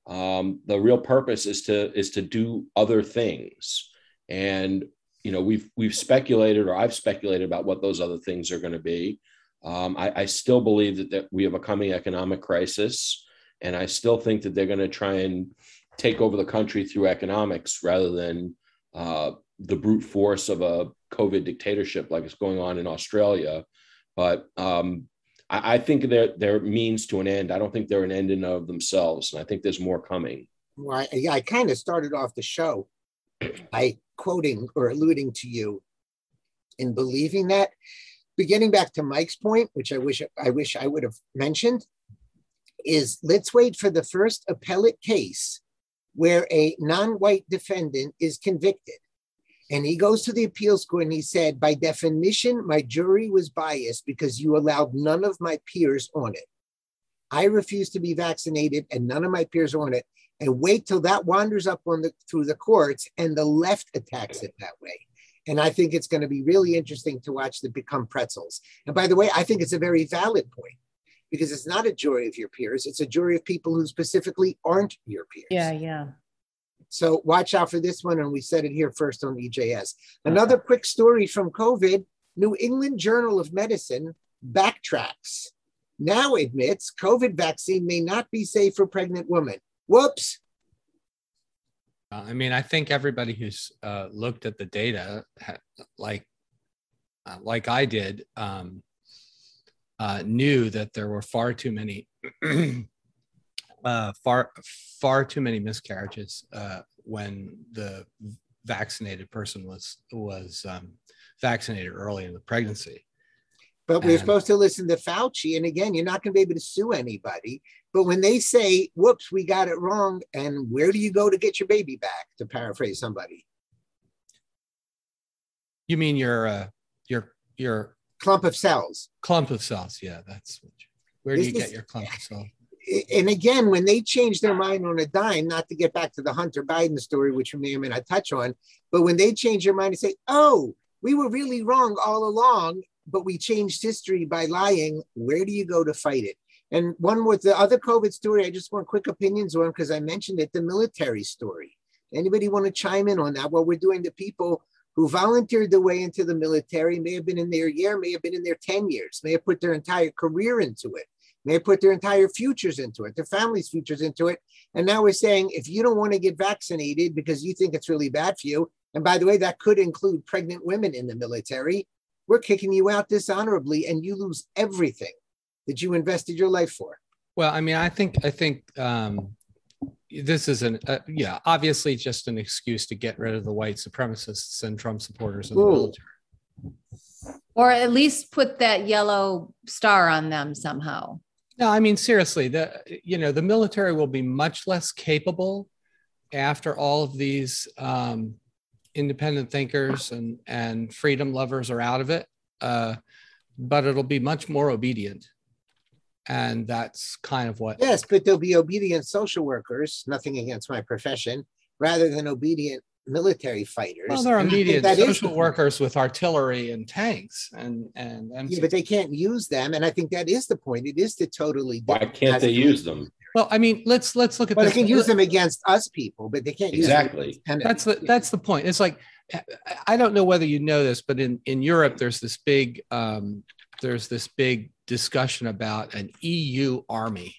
Um, the real purpose is to is to do other things. And you know we've we've speculated or i've speculated about what those other things are going to be um, I, I still believe that, that we have a coming economic crisis and i still think that they're going to try and take over the country through economics rather than uh, the brute force of a covid dictatorship like it's going on in australia but um, I, I think they're they're means to an end i don't think they're an end in of themselves and i think there's more coming Well, I, yeah, I kind of started off the show by quoting or alluding to you in believing that. But getting back to Mike's point, which I wish I wish I would have mentioned, is let's wait for the first appellate case where a non-white defendant is convicted. And he goes to the appeals court and he said, by definition, my jury was biased because you allowed none of my peers on it. I refuse to be vaccinated and none of my peers are on it and wait till that wanders up on the through the courts and the left attacks it that way And I think it's going to be really interesting to watch them become pretzels. And by the way, I think it's a very valid point because it's not a jury of your peers, it's a jury of people who specifically aren't your peers. Yeah, yeah. So watch out for this one. And we said it here first on EJS. Another quick story from COVID New England Journal of Medicine backtracks. Now admits COVID vaccine may not be safe for pregnant women. Whoops. Uh, I mean, I think everybody who's uh, looked at the data, like uh, like I did, um, uh, knew that there were far too many, uh, far far too many miscarriages uh, when the vaccinated person was was um, vaccinated early in the pregnancy. But we're And- supposed to listen to Fauci. And again, you're not going to be able to sue anybody. But when they say, whoops, we got it wrong, and where do you go to get your baby back, to paraphrase somebody? You mean your uh, your your Clump of cells. clump of cells? Yeah, that's what. You, where do This you get your clump of cells? And again, when they change their mind on a dime, not to get back to the Hunter Biden story, which we may or may not touch on, but when they change their mind and say, oh, we were really wrong all along, but we changed history by lying, where do you go to fight it? And one with the other COVID story, I just want quick opinions on because I mentioned it, the military story. Anybody want to chime in on that? What we're doing to people who volunteered their way into the military, may have been in their year, may have been in their 10 years, may have put their entire career into it may put their entire futures into it, their families' futures into it. And now we're saying if you don't want to get vaccinated because you think it's really bad for you, and by the way, that could include pregnant women in the military, we're kicking you out dishonorably and you lose everything that you invested your life for. Well, I mean, I think I think um, this is an uh, yeah, obviously just an excuse to get rid of the white supremacists and Trump supporters in the military. Or at least put that yellow star on them somehow. No, I mean seriously, the you know the military will be much less capable after all of these um, independent thinkers and and freedom lovers are out of it, uh, but it'll be much more obedient, and that's kind of what Yes, but there'll be obedient social workers, nothing against my profession, rather than obedient military fighters. Well, they're And I think immediate that is social the- workers with artillery and tanks and and and Yeah, but they can't use them. And I think that is the point. It is to totally. Why can't they use them? well, I mean, let's let's look at Well, they can use them against us people, but they can't use them Exactly. against That's the that's the point. It's like I- I don't know whether you know this, but in in Europe, there's this big um, there's this big discussion about an EU army,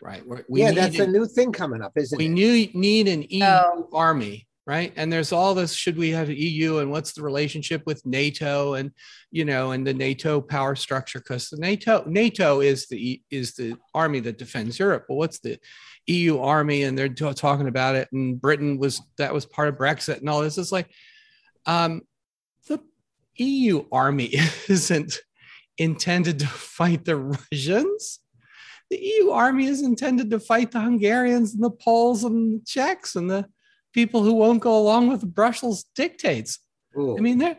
right? Where We yeah, that's an- a new thing coming up, isn't it we it? knew need an EU Oh. army, right? And there's all this: should we have EU, and what's the relationship with NATO, and you know, and the NATO power structure? Because the NATO NATO is the is the army that defends Europe. But what's the EU army? And they're talking about it, and Britain was that was part of Brexit and all this. It's like um, the EU army isn't intended to fight the Russians the EU army is intended to fight the Hungarians and the Poles and the Czechs and the people who won't go along with Brussels dictates. Ooh. I mean, they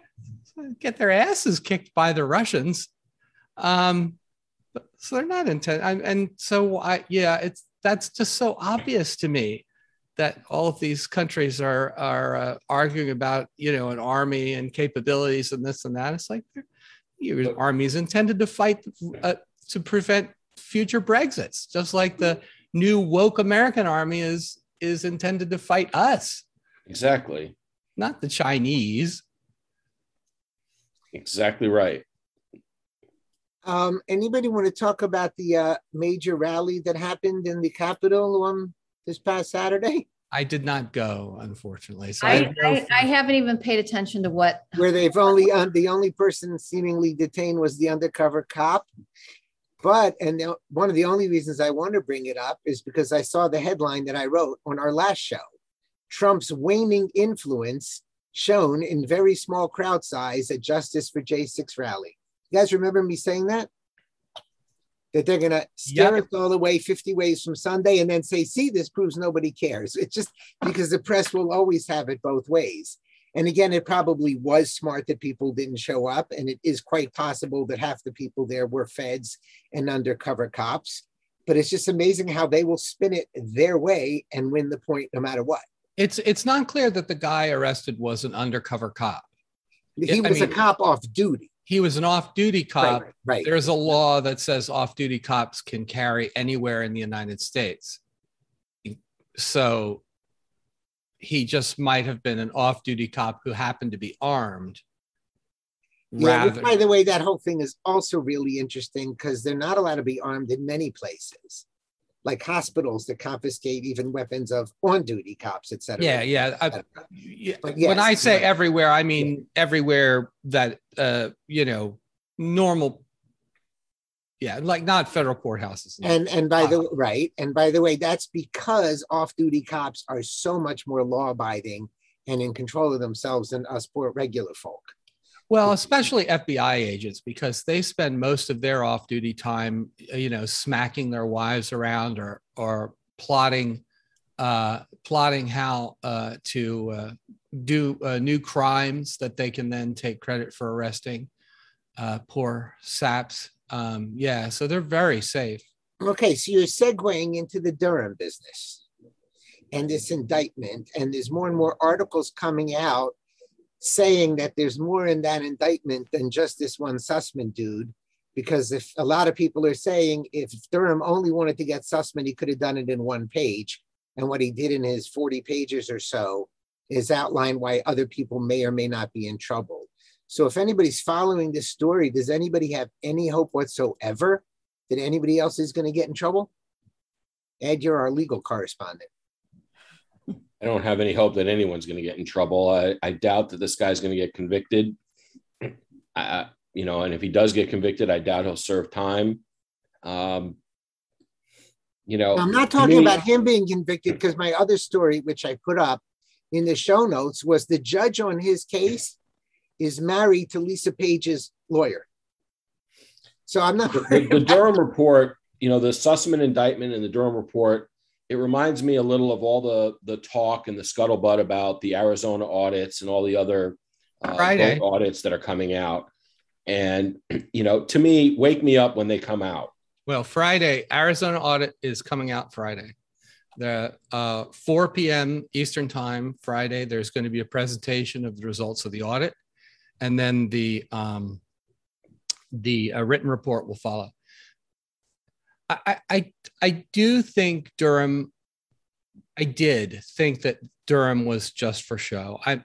get their asses kicked by the Russians. Um, so they're not intent. And so I, yeah, it's that's just so obvious to me that all of these countries are are uh, arguing about you know an army and capabilities and this and that. It's like your army is intended to fight uh, to prevent future Brexits, just like the new woke American army is is intended to fight us, Exactly. not the Chinese. Exactly right. Um, anybody want to talk about the uh, major rally that happened in the Capitol um, this past Saturday, I did not go, unfortunately. So I, I, I, I haven't even paid attention to what, where they've only uh, the only person seemingly detained was the undercover cop. But and the, one of the only reasons I want to bring it up is because I saw the headline that I wrote on our last show: Trump's waning influence shown in very small crowd size at Justice for J6 rally. You guys remember me saying that? That they're gonna stare Yep. us all the way 50 ways from Sunday and then say, see, this proves nobody cares. It's just because the press will always have it both ways. And again, it probably was smart that people didn't show up. And it is quite possible that half the people there were feds and undercover cops. But it's just amazing how they will spin it their way and win the point no matter what. it's it's not clear that the guy arrested was an undercover cop. He I was a mean- cop off duty. He was an off-duty cop. right, right. There's a law that says off-duty cops can carry anywhere in the United States. So he just might have been an off-duty cop who happened to be armed. Yeah, which, by the way, that whole thing is also really interesting because they're not allowed to be armed in many places, like hospitals that confiscate even weapons of on-duty cops, etc. yeah, yeah. I- et cetera. yeah, But when I say everywhere, I mean everywhere that uh, you know, normal. Yeah, like not federal courthouses. And and by the right, and by the way, that's because off-duty cops are so much more law-abiding and in control of themselves than us poor regular folk. Well, especially FBI agents, because they spend most of their off-duty time, you know, smacking their wives around or or plotting, uh, plotting how uh, to uh, do uh, new crimes that they can then take credit for arresting. Uh, poor saps. Um, yeah, so they're very safe. Okay, so you're segueing into the Durham business and this indictment, and there's more and more articles coming out saying that there's more in that indictment than just this one Sussmann dude. Because if a lot of people are saying if Durham only wanted to get Sussmann, he could have done it in one page. And what he did in his 40 pages or so is outline why other people may or may not be in trouble. So if anybody's following this story, does anybody have any hope whatsoever that anybody else is going to get in trouble? Ed, you're our legal correspondent. I don't have any hope that anyone's going to get in trouble. I, I doubt that this guy's going to get convicted. I, you know, and if he does get convicted, I doubt he'll serve time. Um, you know, I'm not talking me- about him being convicted because my other story, which I put up in the show notes, was the judge on his case is married to Lisa Page's lawyer. So I'm not. the, the Durham report, you know, the Sussmann indictment and the Durham report, it reminds me a little of all the the talk and the scuttlebutt about the Arizona audits and all the other uh, Friday. audits that are coming out. And you know, to me, wake me up when they come out. Well, Friday, Arizona audit is coming out Friday. The uh, 4 p.m. Eastern time Friday, there's going to be a presentation of the results of the audit, and then the um, the uh, written report will follow. I, I I do think Durham. I did think that Durham was just for show. I'm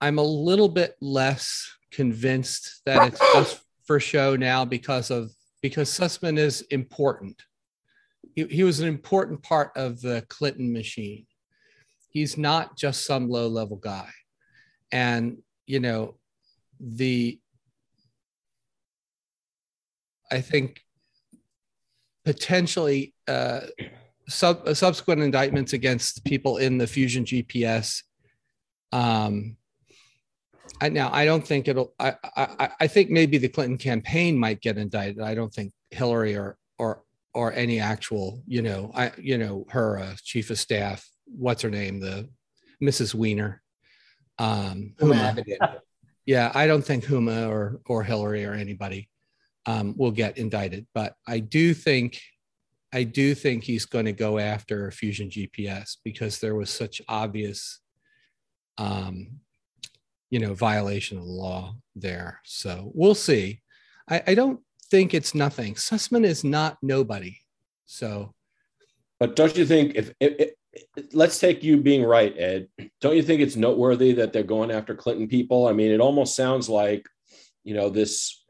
I'm a little bit less convinced that it's just for show now because of because Sussmann is important. He, he was an important part of the Clinton machine. He's not just some low level guy. And, you know, the, I think potentially uh, sub, uh, subsequent indictments against people in the Fusion GPS. Um, I, now, I don't think it'll. I, I I think maybe the Clinton campaign might get indicted. I don't think Hillary or or or any actual, you know, I you know her uh, chief of staff. What's her name? The Mrs. Weiner. Um, Huma. Yeah, I don't think Huma or or Hillary or anybody um, will get indicted, but I do think I do think he's going to go after Fusion GPS because there was such obvious, um, you know, violation of the law there. So we'll see. I, I don't think it's nothing. Sussmann is not nobody. So But don't you think if, if, let's take you being right, Ed, don't you think it's noteworthy that they're going after Clinton people? I mean, it almost sounds like, you know, this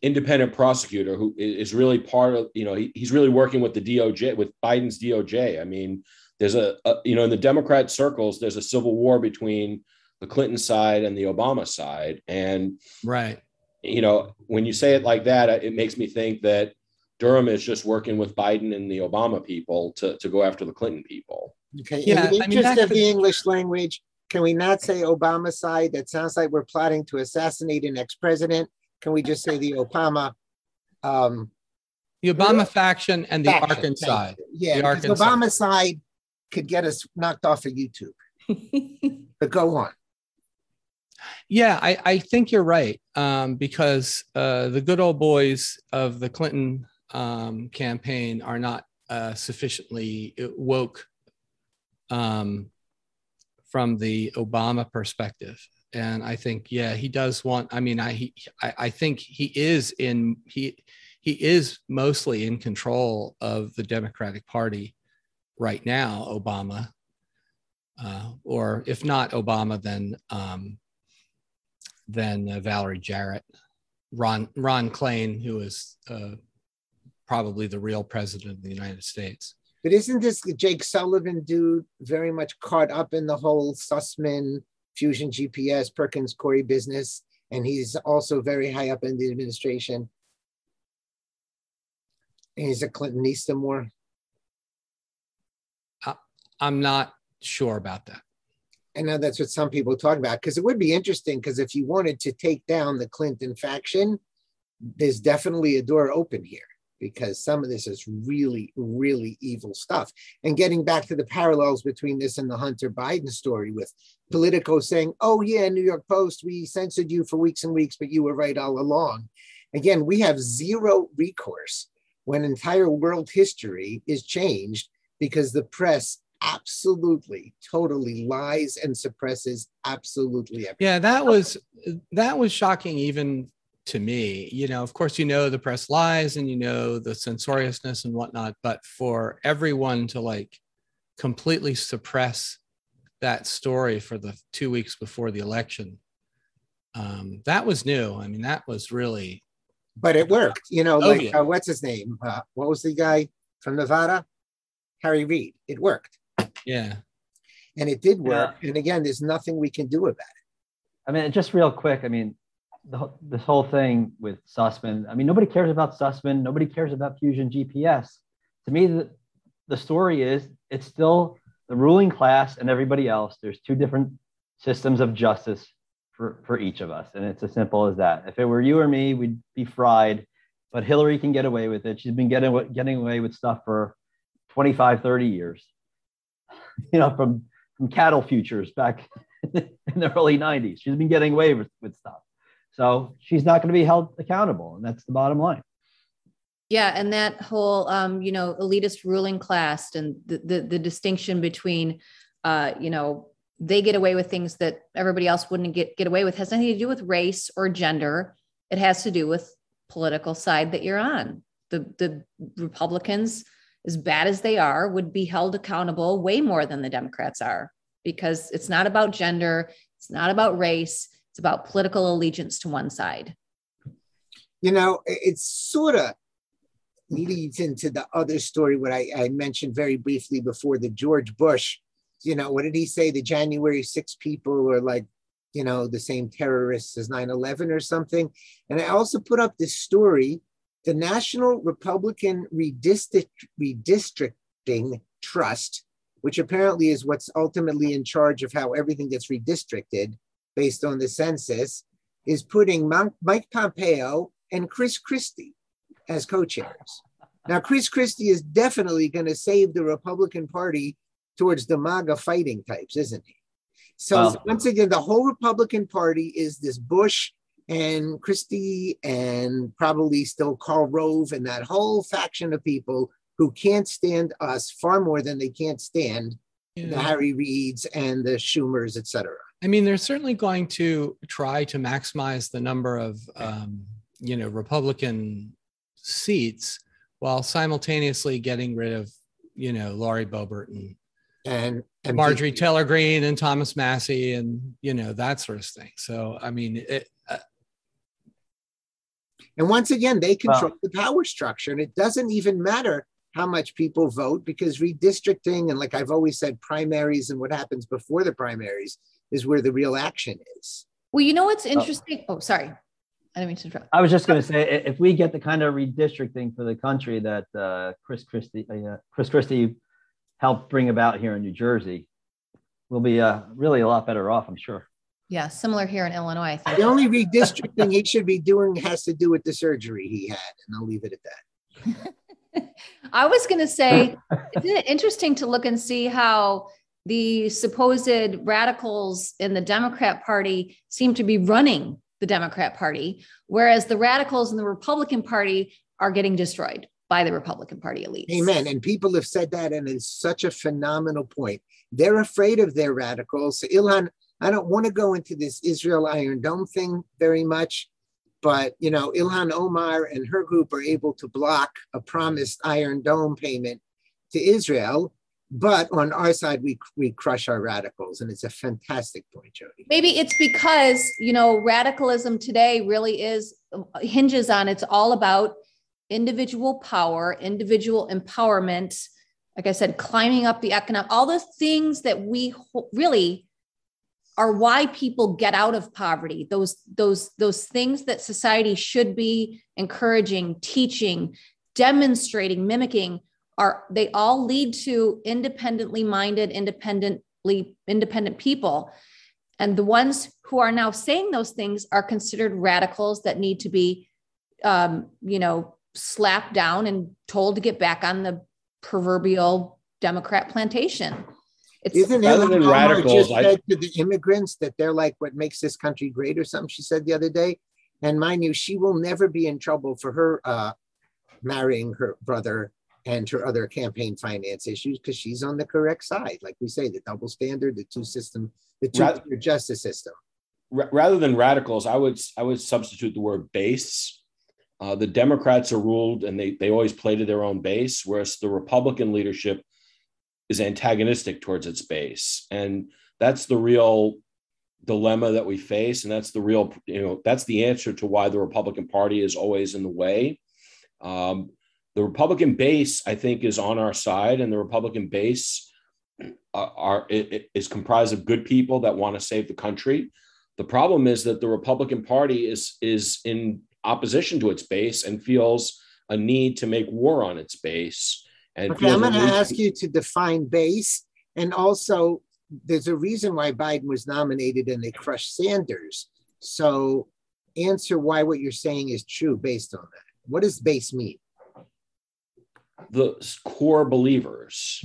independent prosecutor who is really part of, you know, he, he's really working with the DOJ, with Biden's DOJ. I mean, there's a, a, you know, in the Democrat circles, there's a civil war between the Clinton side and the Obama side. And, right. you know, when you say it like that, it makes me think that Durham is just working with Biden and the Obama people to, to go after the Clinton people. Okay. Yeah, In the I mean, interest of the English language, can we not say Obama side? That sounds like we're plotting to assassinate an ex-president. Can we just say the Obama? Um, The Obama faction and the faction? Arkan side. Yeah, The because Arkan Obama side could get us knocked off of YouTube. But go on. Yeah, I, I think you're right um, because uh, the good old boys of the Clinton um, campaign are not uh, sufficiently woke um, from the Obama perspective. and I think yeah he does want. I mean I he I, I think he is in he he is mostly in control of the Democratic Party right now. Obama, uh, or if not Obama, then um, then uh, Valerie Jarrett, Ron Ron Klain, who is uh, probably the real president of the United States. But isn't this Jake Sullivan dude very much caught up in the whole Sussmann, Fusion GPS, Perkins Coie business? And he's also very high up in the administration. And he's a Clintonista more. I'm not sure about that. I know that's what some people talk about because it would be interesting because if you wanted to take down the Clinton faction, there's definitely a door open here because some of this is really, really evil stuff. And getting back to the parallels between this and the Hunter Biden story with Politico saying, oh, yeah, New York Post, we censored you for weeks and weeks, but you were right all along. Again, we have zero recourse when entire world history is changed because the press absolutely totally lies and suppresses absolutely everything. Yeah, that was that was shocking even to me. You know, of course, you know the press lies and you know the censoriousness and whatnot, but for everyone to like completely suppress that story for the two weeks before the election, um, that was new. I mean, that was really. But it worked, you know. Oh, like yeah. uh, what's his name? Uh, what was the guy from Nevada? Harry Reid. It worked. Yeah. And it did work. Yeah. And again, there's nothing we can do about it. I mean, just real quick. I mean, the, this whole thing with Sussmann. I mean, nobody cares about Sussmann. Nobody cares about Fusion GPS. To me, the, the story is it's still the ruling class and everybody else. There's two different systems of justice for, for each of us. And it's as simple as that. If it were you or me, we'd be fried. But Hillary can get away with it. She's been getting, getting away with stuff for 25, 30 years. You know, from, from cattle futures back in the early 90s. She's been getting away with, with stuff. So she's not going to be held accountable. And that's the bottom line. Yeah, and that whole um, you know elitist ruling class and the the, the distinction between uh, you know they get away with things that everybody else wouldn't get get away with has nothing to do with race or gender. It has to do with political side that you're on. The the Republicans, as bad as they are, would be held accountable way more than the Democrats are because it's not about gender, it's not about race, it's about political allegiance to one side. You know, it's sort of leads into the other story, what I, I mentioned very briefly before the George Bush. You know, what did he say? The January 6 people are like, you know, the same terrorists as 9 11 or something. And I also put up this story the National Republican Redistrict, Redistricting Trust, which apparently is what's ultimately in charge of how everything gets redistricted, based on the census, is putting Mike Pompeo and Chris Christie as co chairs. Now, Chris Christie is definitely going to save the Republican Party towards the MAGA fighting types, isn't he? So, well, once again, the whole Republican Party is this Bush and Christie and probably still Karl Rove and that whole faction of people who can't stand us far more than they can't stand yeah. the Harry Reids and the Schumers, et cetera. I mean, they're certainly going to try to maximize the number of, um, you know, Republican seats while simultaneously getting rid of, you know, Laurie Boebert and, and, and Marjorie Taylor Greene and Thomas Massie and, you know, that sort of thing. So, I mean, it, uh, and once again, they control the power structure, and it doesn't even matter how much people vote because redistricting and, like I've always said, primaries and what happens before the primaries is where the real action is. Well, you know what's oh. interesting? Oh, oh sorry. I didn't mean to interrupt. I was just going to say, if we get the kind of redistricting for the country that uh, Chris Christie, uh, Chris Christie helped bring about here in New Jersey, we'll be uh, really a lot better off, I'm sure. Yeah, similar here in Illinois. The only redistricting he should be doing has to do with the surgery he had, and I'll leave it at that. I was going to say, isn't it interesting to look and see how the supposed radicals in the Democrat Party seem to be running the Democrat Party, whereas the radicals in the Republican Party are getting destroyed by the Republican Party elite. Amen. And people have said that, and it's such a phenomenal point. They're afraid of their radicals. Ilhan I don't want to go into this Israel Iron Dome thing very much, but you know, Ilhan Omar and her group are able to block a promised Iron Dome payment to Israel. But on our side, we we crush our radicals, and it's a fantastic point, Jody. Maybe it's because you know radicalism today really is hinges on it's all about individual power, individual empowerment. Like I said, climbing up the economic, all the things that we really are why people get out of poverty. Those those those things that society should be encouraging teaching demonstrating mimicking are they all lead to independently minded independently independent people. And the ones who are now saying those things are considered radicals that need to be um, you know slapped down and told to get back on the proverbial democrat plantation it's Isn't rather than radicals, just I, said to the immigrants that they're like what makes this country great or something. She said the other day, and mind you, she will never be in trouble for her uh, marrying her brother and her other campaign finance issues because she's on the correct side. Like we say, the double standard, the two system, the two rather, justice system. Rather than radicals, I would I would substitute the word base. Uh, the Democrats are ruled, and they they always play to their own base, whereas the Republican leadership is antagonistic towards its base. And that's the real dilemma that we face. And that's the real you know that's the answer to why the republican party is always in the way. Um, the republican base i think is on our side. And the republican base uh, are is comprised of good people that want to save the country. The problem is that the republican party is is in opposition to its base and feels a need to make war on its base and okay, I'm going to ask you to define base. And also, there's a reason why Biden was nominated and they crushed Sanders. So, answer why what you're saying is true based on that. What does base mean? The core believers,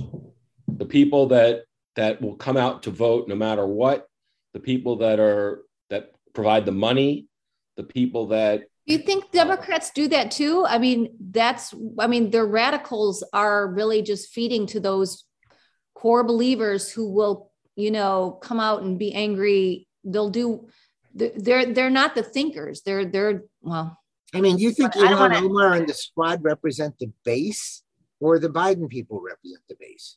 the people that that will come out to vote no matter what, the people that are that provide the money, the people that do you think Democrats do that too? I mean, that's, I mean, their radicals are really just feeding to those core believers who will, you know, come out and be angry. They'll do, they're, they're not the thinkers. They're, they're, well. I mean, do you think Ilhan wanna, Omar and the squad represent the base or the Biden people represent the base?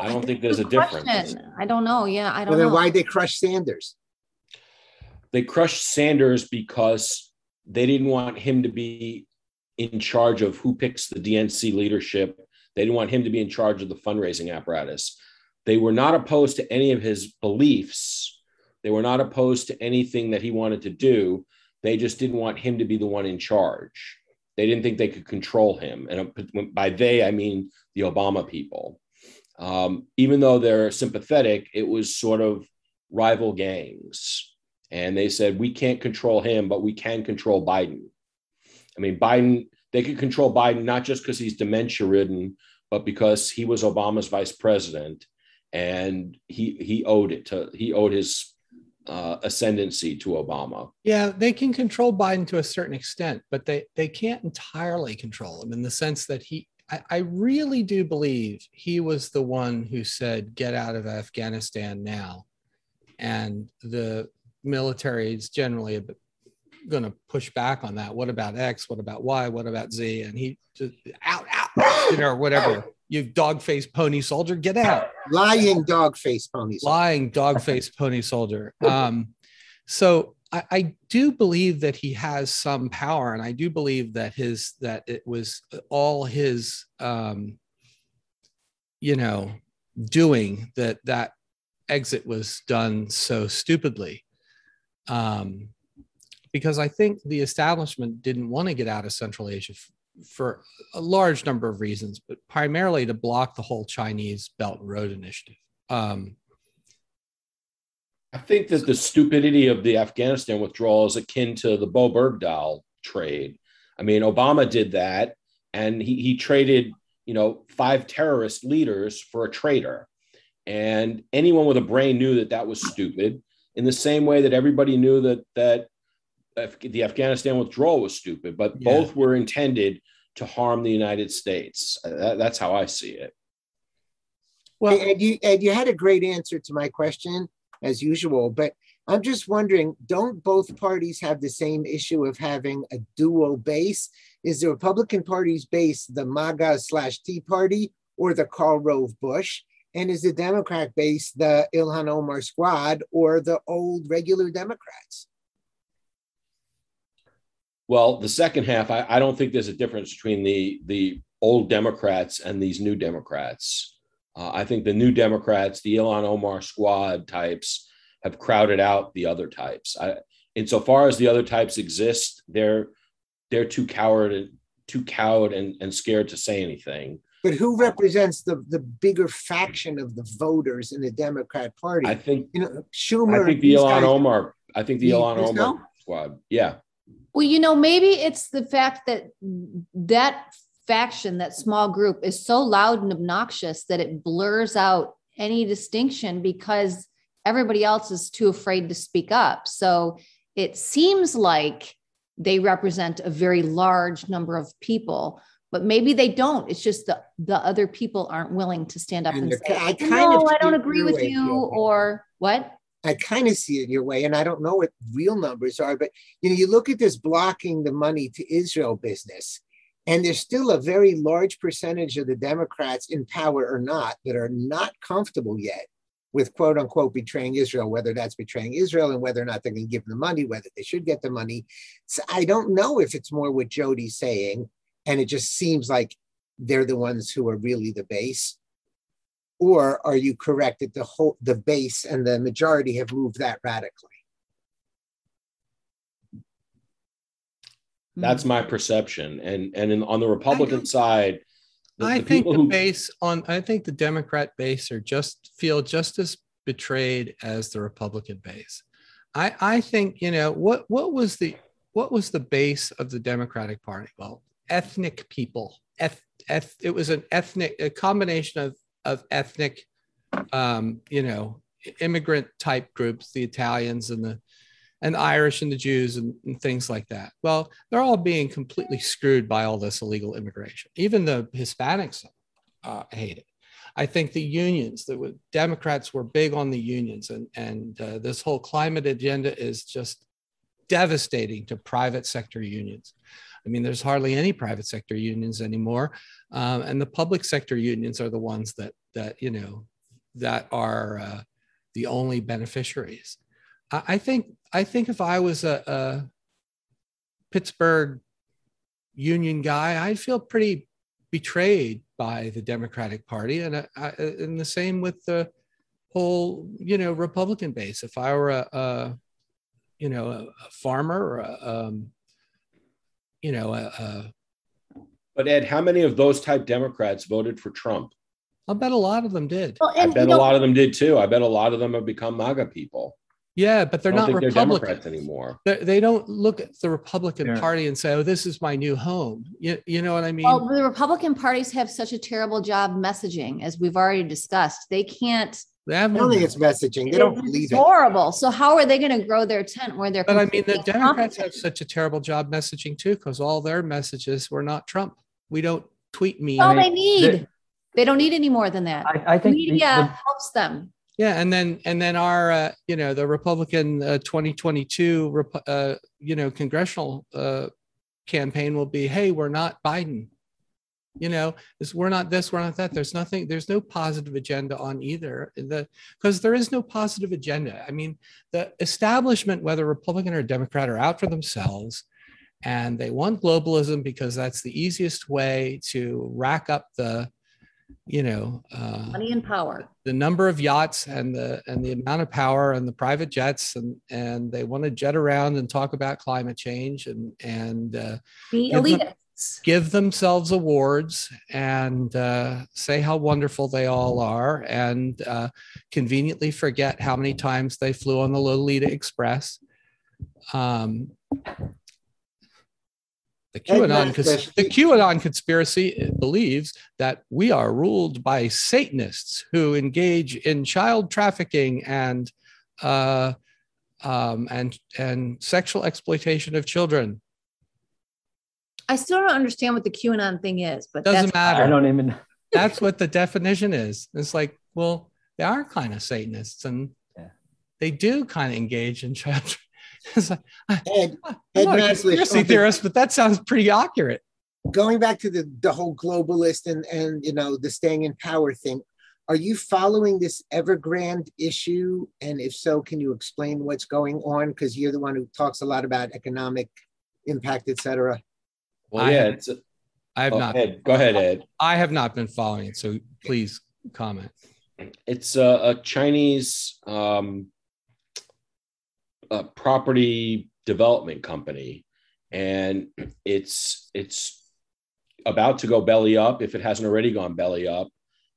I don't think there's a difference. I don't know. Yeah, I don't well, then know. Why they crush Sanders? They crushed Sanders because they didn't want him to be in charge of who picks the DNC leadership. They didn't want him to be in charge of the fundraising apparatus. They were not opposed to any of his beliefs. They were not opposed to anything that he wanted to do. They just didn't want him to be the one in charge. They didn't think they could control him. And by they, I mean the Obama people. Um, even though they're sympathetic, it was sort of rival gangs and they said we can't control him, but we can control Biden. I mean, Biden they could control Biden not just because he's dementia ridden, but because he was Obama's vice president, and he he owed it to he owed his uh, ascendancy to Obama. Yeah, they can control Biden to a certain extent, but they they can't entirely control him in the sense that he. I, I really do believe he was the one who said, "Get out of Afghanistan now," and the military is generally going to push back on that. What about X? What about Y? What about Z? And he just out, out, you know, or whatever. You dog faced pony soldier, get out. Lying dog faced pony soldier. Lying dog faced pony soldier. Um, so I, I, do believe that he has some power, and I do believe that his that it was all his, um, you know, doing that that exit was done so stupidly um, because I think the establishment didn't want to get out of Central Asia f- for a large number of reasons, but primarily to block the whole Chinese Belt and Road Initiative. Um, I think that the stupidity of the Afghanistan withdrawal is akin to the Bowe Bergdahl trade. I mean, Obama did that, and he, he traded, you know, five terrorist leaders for a traitor. And anyone with a brain knew that that was stupid in the same way that everybody knew that that the Afghanistan withdrawal was stupid, but yeah. both were intended to harm the United States. Uh, that, that's how I see it. Well, Ed, you, Ed, you had a great answer to my question. as usual. But I'm just wondering, don't both parties have the same issue of having a dual base? Is the Republican Party's base the MAGA slash Tea Party or the Karl Rove Bush? And is the Democrat base the Ilhan Omar squad or the old regular Democrats? Well, the second half, I, I don't think there's a difference between the the old Democrats and these new Democrats. Uh, I think the new Democrats, the Ilhan Omar squad types, have crowded out the other types. I, insofar as the other types exist, they're they're too coward too cowed and, and scared to say anything. But who represents the, the bigger faction of the voters in the Democrat Party? I think you know Schumer. I think the Ilhan Omar. I think the Ilhan Omar no? squad. Yeah. Well, you know, maybe it's the fact that that faction, that small group, is so loud and obnoxious that it blurs out any distinction because everybody else is too afraid to speak up. So it seems like they represent a very large number of people, but maybe they don't. It's just the the other people aren't willing to stand up and, And say, I kind "No, of I don't agree with you," or what? I kind of see it your way, and I don't know what real numbers are, but you know, you look at this blocking the money to Israel business, and there's still a very large percentage of the Democrats in power or not that are not comfortable yet with quote unquote betraying Israel, whether that's betraying Israel and whether or not they're going to give them the money, whether they should get the money. So I don't know if it's more what Jody's saying, and it just seems like they're the ones who are really the base or are you correct that the whole the base and the majority have moved that radically That's hmm. my perception. And and in, on the Republican don't- side, the, I the think the who base on I think the Democrat base are just feel just as betrayed as the Republican base. I I think you know what what was the what was the base of the Democratic Party? Well, ethnic people. Eth, eth, it was an ethnic a combination of of ethnic, um, you know, immigrant type groups, the Italians and the and the Irish and the Jews and, and things like that. Well, they're all being completely screwed by all this illegal immigration. Even the Hispanics uh, hate it. I think the unions, the Democrats were big on the unions, and and uh, this whole climate agenda is just devastating to private sector unions. I mean, there's hardly any private sector unions anymore, um, and the public sector unions are the ones that that you know that are uh, the only beneficiaries. I, I think I think if I was a, a Pittsburgh union guy, I'd feel pretty betrayed by the Democratic Party, and I, I, and the same with the whole you know Republican base. If I were a, a you know a, a farmer or a, um, you know a, a But Ed, how many of those type Democrats voted for Trump? I'll bet a lot of them did. Well, I bet you a lot of them did too. I bet a lot of them have become MAGA people. Yeah, but they're I don't not think they're Republicans Democrats anymore. They, they don't look at the Republican Yeah. Party and say, "Oh, this is my new home." You, you know what I mean? well, the Republican parties have such a terrible job messaging, as we've already discussed. They can't. They have i don't think it's messaging they don't it's believe it horrible. So how are they going to grow their tent where they're? But I mean, the Democrats have such a terrible job messaging too, because all their messages were not Trump. We don't tweet me. all they need. the- they don't need any more than that. I, I think the- Media the- helps them. Yeah, and then and then our uh, you know the Republican uh, 2022 Rep- uh, you know congressional uh, campaign will be, hey, we're not Biden. You know, this we're not this, we're not that. There's nothing. There's no positive agenda on either. The because there is no positive agenda. I mean, the establishment, whether Republican or Democrat, are out for themselves, and they want globalism because that's the easiest way to rack up the, you know, uh, Money and power. the number of yachts and the and the amount of power and the private jets and and they want to jet around and talk about climate change and and uh, The elitists. Give themselves awards and uh, say how wonderful they all are and uh, conveniently forget how many times they flew on the Lolita Express. Um, the QAnon, cons- the QAnon conspiracy believes that we are ruled by Satanists who engage in child trafficking and uh, um, and and sexual exploitation of children. I still don't understand what the QAnon thing is, but Doesn't that's matter. I don't even. That's what the definition is. It's like, well, they are kind of Satanists, and Yeah. they do kind of engage in child. it's like, ah, Ed, I'm Ed ah, not a conspiracy theorist, but that sounds pretty accurate. Going back to the, the whole globalist and, and you know the staying in power thing, are you following this Evergrande issue? And if so, can you explain what's going on? Because you're the one who talks a lot about economic impact, et cetera. Well, yeah, it's. A, I have oh, not. Ed, go ahead, Ed. I have not been following it, so please comment. It's a, a Chinese um, a property development company, and it's it's about to go belly up if it hasn't already gone belly up.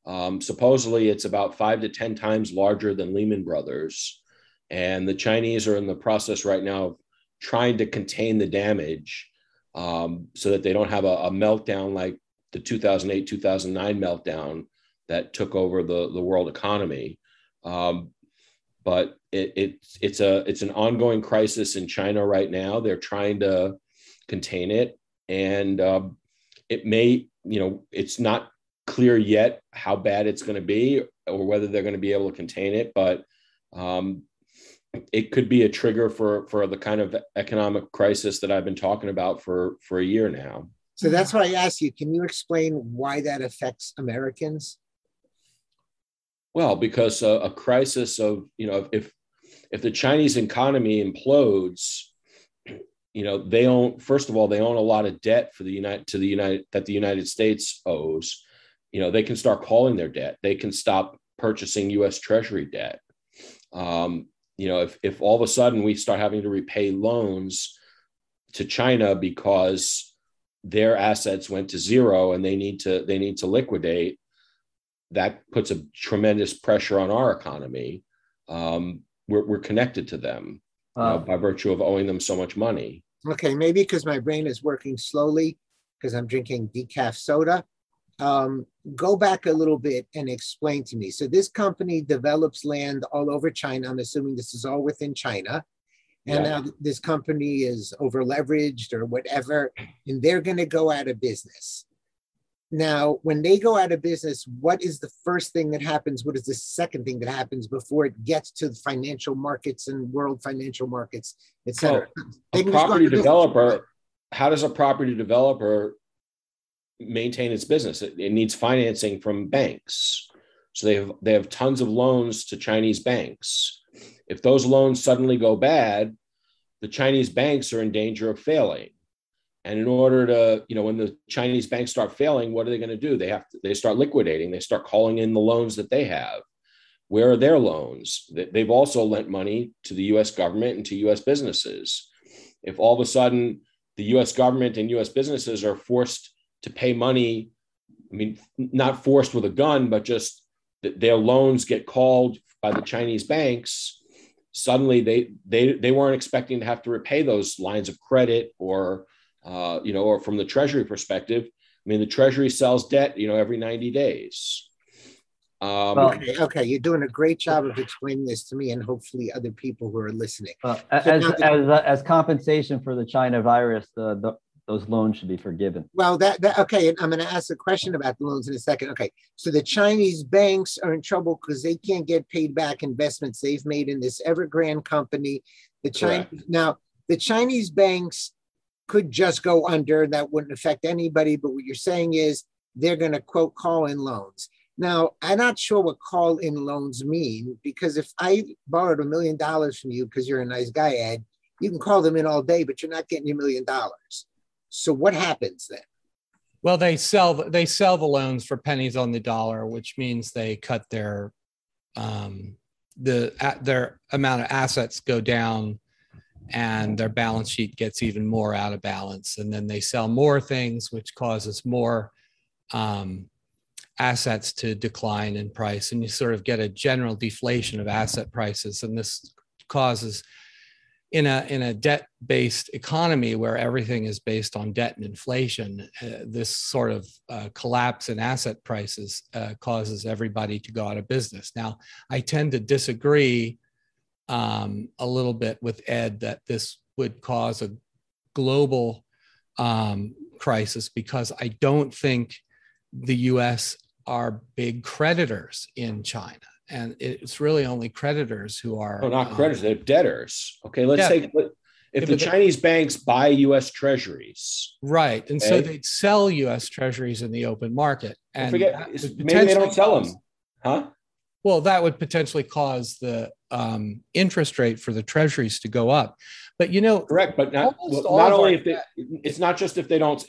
Um, supposedly, it's about five to 10 times larger than Lehman Brothers. And the Chinese are in the process right now of trying to contain the damage um, so that they don't have a, a, meltdown like the 2008 2009 meltdown that took over the, the world economy. Um, but it, it's it's a it's an ongoing crisis in China right now. They're trying to contain it, and um, it may you know it's not clear yet how bad it's going to be or whether they're going to be able to contain it, but um, it could be a trigger for for the kind of economic crisis that I've been talking about for for a year now. So that's why I asked you. Can you explain why that affects Americans? Well, because a, a crisis of you know if if the Chinese economy implodes, you know they own first of all they own a lot of debt for the United to the United that the United States owes you know they can start calling their debt they can stop purchasing us treasury debt um, you know if, if all of a sudden we start having to repay loans to china because their assets went to zero and they need to they need to liquidate that puts a tremendous pressure on our economy. Um, we're, we're connected to them uh, by virtue of owing them so much money. okay maybe because my brain is working slowly because i'm drinking decaf soda um, go back a little bit and explain to me. So this company develops land all over China. I'm assuming this is all within China. And yeah. now this company is over leveraged or whatever, and they're going to go out of business. Now, when they go out of business, what is the first thing that happens? What is the second thing that happens before it gets to the financial markets and world financial markets, et cetera? Well, a property developer, how does a property developer maintain its business. It, it, needs financing from banks. So they have they have tons of loans to Chinese banks. If those loans suddenly go bad, the Chinese banks are in danger of failing. And in order to, you know, when the Chinese banks start failing, what are they going to do? They have to, they start liquidating. They start calling in the loans that they have. Where are their loans? They've also lent money to the U.S. government and to U.S. businesses. If all of a sudden the U.S. government and U.S. businesses are forced to pay money. I mean, not forced with a gun, but just their loans get called by the Chinese banks. Suddenly, they they they weren't expecting to have to repay those lines of credit, or uh, you know, or from the Treasury perspective. I mean, the Treasury sells debt, you know, every ninety days. Um, well, okay, okay, you're doing a great job of explaining this to me, and hopefully other people who are listening. Uh, as, as, as compensation for the China virus, the, the those loans should be forgiven. Well, that, that okay. I'm going to ask a question about the loans in a second. Okay, so the Chinese banks are in trouble because they can't get paid back investments they've made in this Evergrande company. The China now the Chinese banks could just go under. That wouldn't affect anybody. But what you're saying is they're going to quote call in loans. Now, I'm not sure what call in loans mean because if I borrowed a million dollars from you because you're a nice guy, Ed, you can call them in all day, but you're not getting your million dollars. So what happens then? Well, they sell they sell the loans for pennies on the dollar, which means they cut their um, the their amount of assets go down, and their balance sheet gets even more out of balance. And then they sell more things, which causes more um, assets to decline in price, and you sort of get a general deflation of asset prices. And this causes in a in a debt based economy where everything is based on debt and inflation uh, this sort of uh, collapse in asset prices uh, causes everybody to go out of business. Now i tend to disagree um, a little bit with ed that this would cause a global um, crisis because i don't think the us are big creditors in china and it's really only creditors who are. No, not um, creditors, they're debtors. Okay, let's Yeah. take, if Yeah, the Chinese banks buy US treasuries, Right, and so they'd sell U.S. Treasuries in the open market, and forget, maybe they don't sell them. Huh? Well, that would potentially cause the um, interest rate for the treasuries to go up. But you know, Correct, but not, well, not only if they, it's not just if they don't,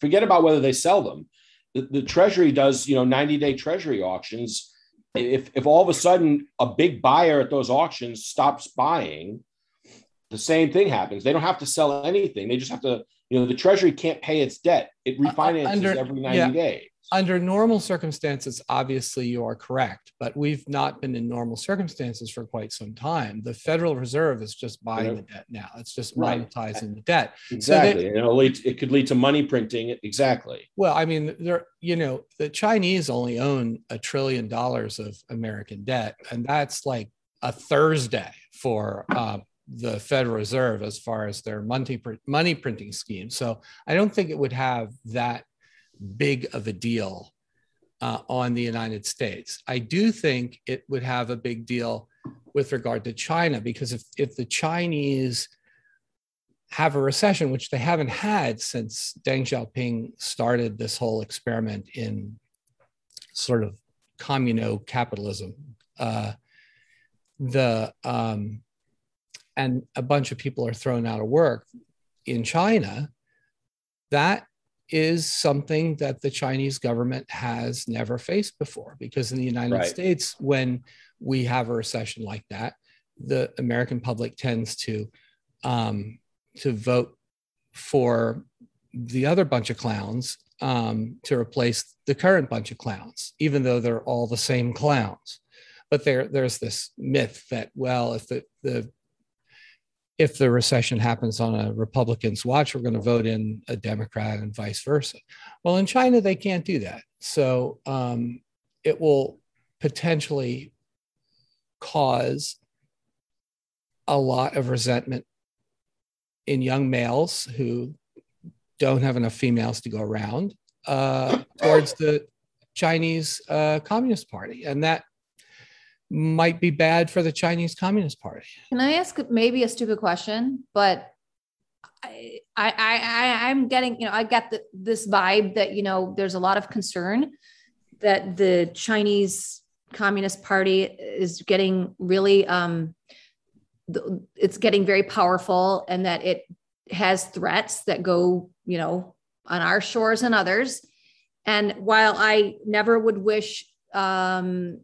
forget about whether they sell them. The, the treasury does, you know, 90 day treasury auctions. If, if all of a sudden a big buyer at those auctions stops buying, the same thing happens. They don't have to sell anything. They just have to, you know, the treasury can't pay its debt. It uh, uh, refinances under- every 90 yeah. days. Under normal circumstances, obviously you are correct, but we've not been in normal circumstances for quite some time. The Federal Reserve is just buying Yeah. the debt now. It's just Right. monetizing the debt. Exactly. and it'll lead, it could lead to money printing. Exactly. Well, I mean, there, you know, the Chinese only own a trillion dollars of American debt, and that's like a Thursday for uh, the Federal Reserve as far as their money money printing scheme. So I don't think it would have that big of a deal uh, on the United States. I do think it would have a big deal with regard to China because if if the Chinese have a recession, which they haven't had since Deng Xiaoping started this whole experiment in sort of communo capitalism. Uh, the um, and a bunch of people are thrown out of work in China. That is something that the Chinese government has never faced before, because in the United Right. States, when we have a recession like that, the American public tends to um, to vote for the other bunch of clowns um, to replace the current bunch of clowns, even though they're all the same clowns. But there, there's this myth that well, if the, the if the recession happens on a Republican's watch, we're going to vote in a Democrat and vice versa. Well, in China, they can't do that. So um, it will potentially cause a lot of resentment in young males who don't have enough females to go around uh, towards the Chinese uh, Communist Party. And that might be bad for the Chinese Communist Party. Can I ask maybe a stupid question, but I, I, I, I'm getting, you know, I got the, this vibe that, you know, there's a lot of concern that the Chinese Communist Party is getting really, um, it's getting very powerful and that it has threats that go, you know, on our shores and others. And while I never would wish, um,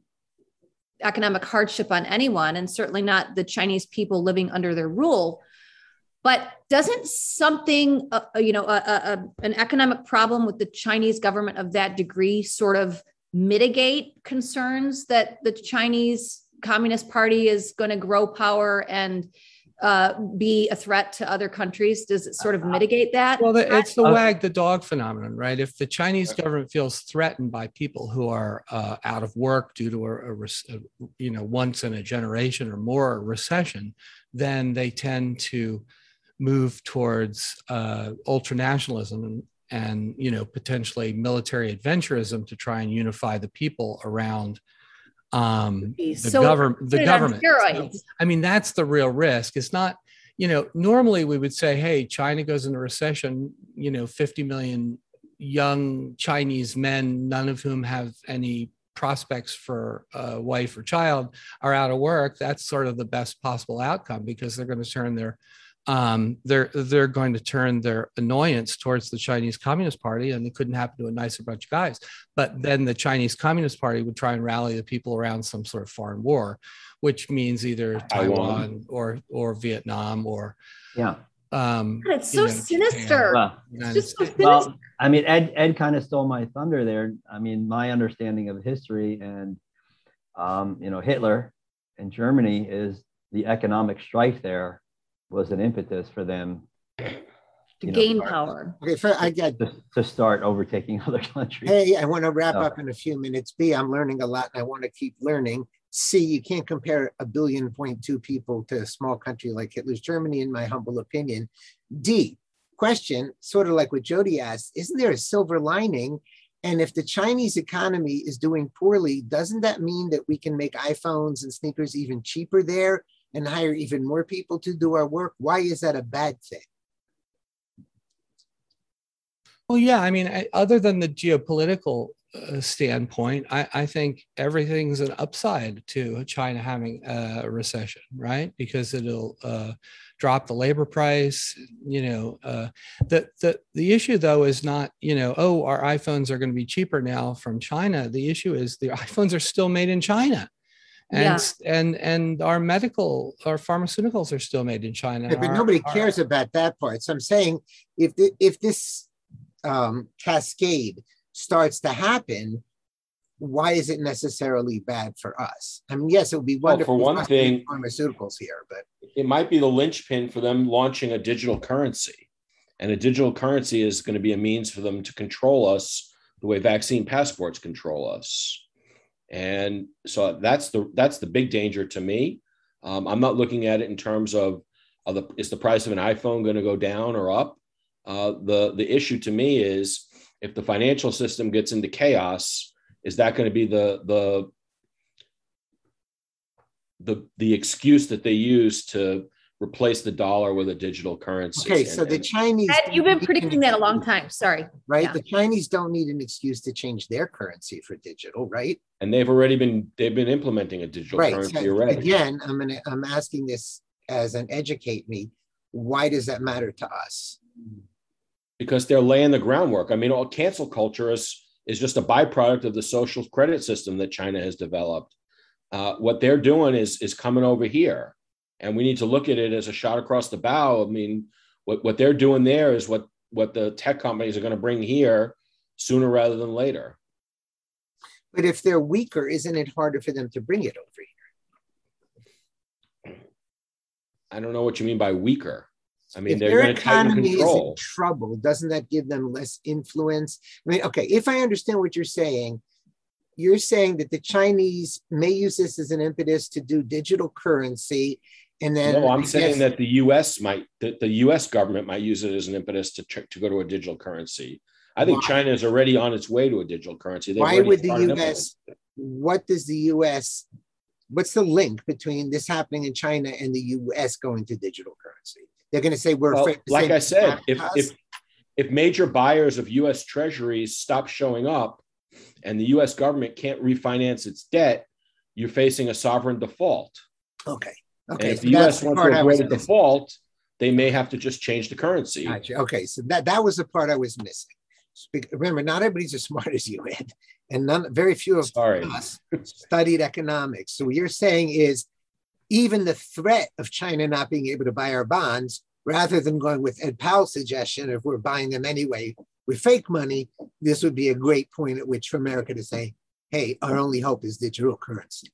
economic hardship on anyone and certainly not the chinese people living under their rule. But doesn't something uh, uh you know a, a, an economic problem with the chinese government of that degree sort of mitigate concerns that the chinese communist party is going to grow power and uh, be a threat to other countries? Does it sort of mitigate that Well, the, it's the Uh, wag the dog phenomenon, right? If the Chinese government feels threatened by people who are uh, out of work due to a, a, a, you know, once in a generation or more recession, then they tend to move towards uh, ultranationalism and, and, you know, potentially military adventurism to try and unify the people around um, the government. The government. I mean, that's the real risk. It's not, you know, normally we would say, hey, China goes into recession, you know, 50 million young Chinese men, none of whom have any prospects for a wife or child, are out of work. That's sort of the best possible outcome because they're going to turn their um, they're they're going to turn their annoyance towards the Chinese Communist Party, and it couldn't happen to a nicer bunch of guys. But then the Chinese Communist Party would try and rally the people around some sort of foreign war, which means either Taiwan. Taiwan or or Vietnam or Yeah. um, God, it's you so know, sinister. Japan, Well, United just so States. well, I mean, Ed Ed kind of stole my thunder there. I mean, my understanding of history and um, you know Hitler in Germany is the economic strife there was an impetus for them to you know, gain start- power. Okay, for, I got to, to start overtaking other countries. Hey, I want to wrap up in a few minutes. B, I'm learning a lot and I want to keep learning. C, you can't compare a billion point two people to a small country like Hitler's Germany, in my humble opinion. D, question, sort of like what Jody asked, isn't there a silver lining And if the Chinese economy is doing poorly, doesn't that mean that we can make iPhones and sneakers even cheaper there and hire even more people to do our work? Why is that a bad thing? Well, yeah, I mean, I, other than the geopolitical uh, standpoint, I, I, think everything's an upside to China having a recession, right? Because it'll uh, drop the labor price. You know, uh, the the the issue though is not you know, oh, our iPhones are going to be cheaper now from China. The issue is the iPhones are still made in China. And, yeah. and and our medical our pharmaceuticals are still made in China. Yeah, but our, nobody cares our, about that part. So I'm saying if the, if this um, cascade starts to happen, why is it necessarily bad for us? I mean, yes, it would be wonderful well, for one thing, pharmaceuticals here, but it might be the linchpin for them launching a digital currency, and a digital currency is going to be a means for them to control us the way vaccine passports control us. And so that's the that's the big danger to me. Um, I'm not looking at it in terms of, of the is the price of an iPhone going to go down or up. Uh, the the issue to me is if the financial system gets into chaos, is that going to be the the the the excuse that they use to replace the dollar with a digital currency. Okay, so and, the Chinese Ed, you've been predicting that a long time. Sorry. Right? Yeah. The Chinese don't need an excuse to change their currency for digital, right? And they've already been they've been implementing a digital right. currency so already. Again, I'm gonna I'm asking this as an educate me. Why does that matter to us? because they're laying the groundwork. I mean, all cancel culture is is just a byproduct of the social credit system that China has developed. Uh, what they're doing is is coming over here, and we need to look at it as a shot across the bow. I mean, what what they're doing there is what what the tech companies are going to bring here sooner rather than later. But if they're weaker, isn't it harder for them to bring it over here? I don't know what you mean by weaker. I mean, if they're their going to tighten economy is in trouble, doesn't that give them less influence? I mean, okay, if I understand what you're saying, you're saying that the Chinese may use this as an impetus to do digital currency, and then No, I'm saying that the U.S. might, that the U.S. government might use it as an impetus to to go to a digital currency. I think? China is already on its way to a digital currency. They've why would the U.S. What does the U.S. What's the link between this happening in China and the U.S. going to digital currency? They're going to say we're Well, like I said, if if if major buyers of U.S. Treasuries stop showing up, and the U.S. government can't refinance its debt, you're facing a sovereign default. okay, And if so the U.S. wants to avoid a default, they may have to just change the currency. Gotcha. Okay, so that that was the part I was missing. Remember, not everybody's as smart as you, Ed, and none, very few of Sorry. us studied economics. So what you're saying is, even the threat of China not being able to buy our bonds, rather than going with Ed Powell's suggestion, if we're buying them anyway with fake money, this would be a great point at which for America to say, "Hey, our only hope is digital currency."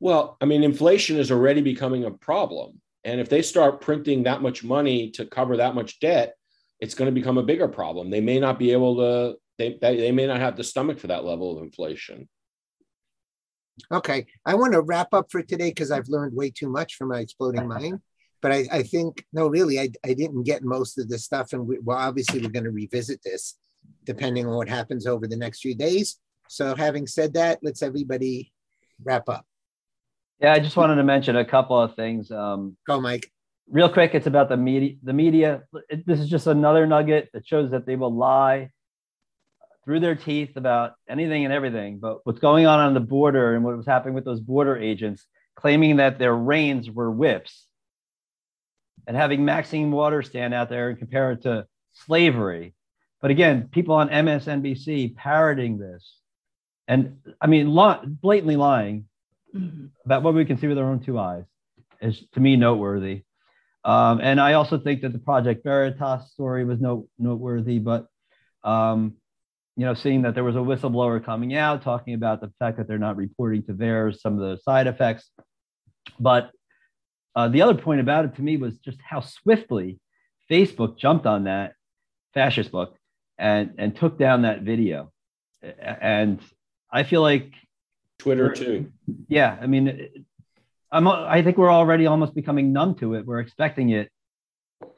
Well, I mean, inflation is already becoming a problem. And if they start printing that much money to cover that much debt, it's going to become a bigger problem. They may not be able to, they, they may not have the stomach for that level of inflation. Okay, I want to wrap up for today because I've learned way too much from my exploding mind. But I, I think no, really, I, I didn't get most of this stuff, and we, well, obviously, we're going to revisit this depending on what happens over the next few days. So, having said that, let's everybody wrap up. Yeah, I just wanted to mention a couple of things. Um, Go, Mike. real quick, it's about the media. The media. It, this is just another nugget that shows that they will lie through their teeth about anything and everything. But what's going on on the border and what was happening with those border agents claiming that their reins were whips and having Maxine Waters stand out there and compare it to slavery. But again, people on MSNBC parroting this, and I mean, blatantly lying about what we can see with our own two eyes is to me noteworthy. Um, and I also think that the Project Veritas story was note, noteworthy, but um, you know, seeing that there was a whistleblower coming out talking about the fact that they're not reporting to theirs some of the side effects. But uh, the other point about it to me was just how swiftly Facebook jumped on that fascist book and and took down that video. And I feel like Twitter too. yeah, I mean, it- I'm I think we're already almost becoming numb to it. We're expecting it,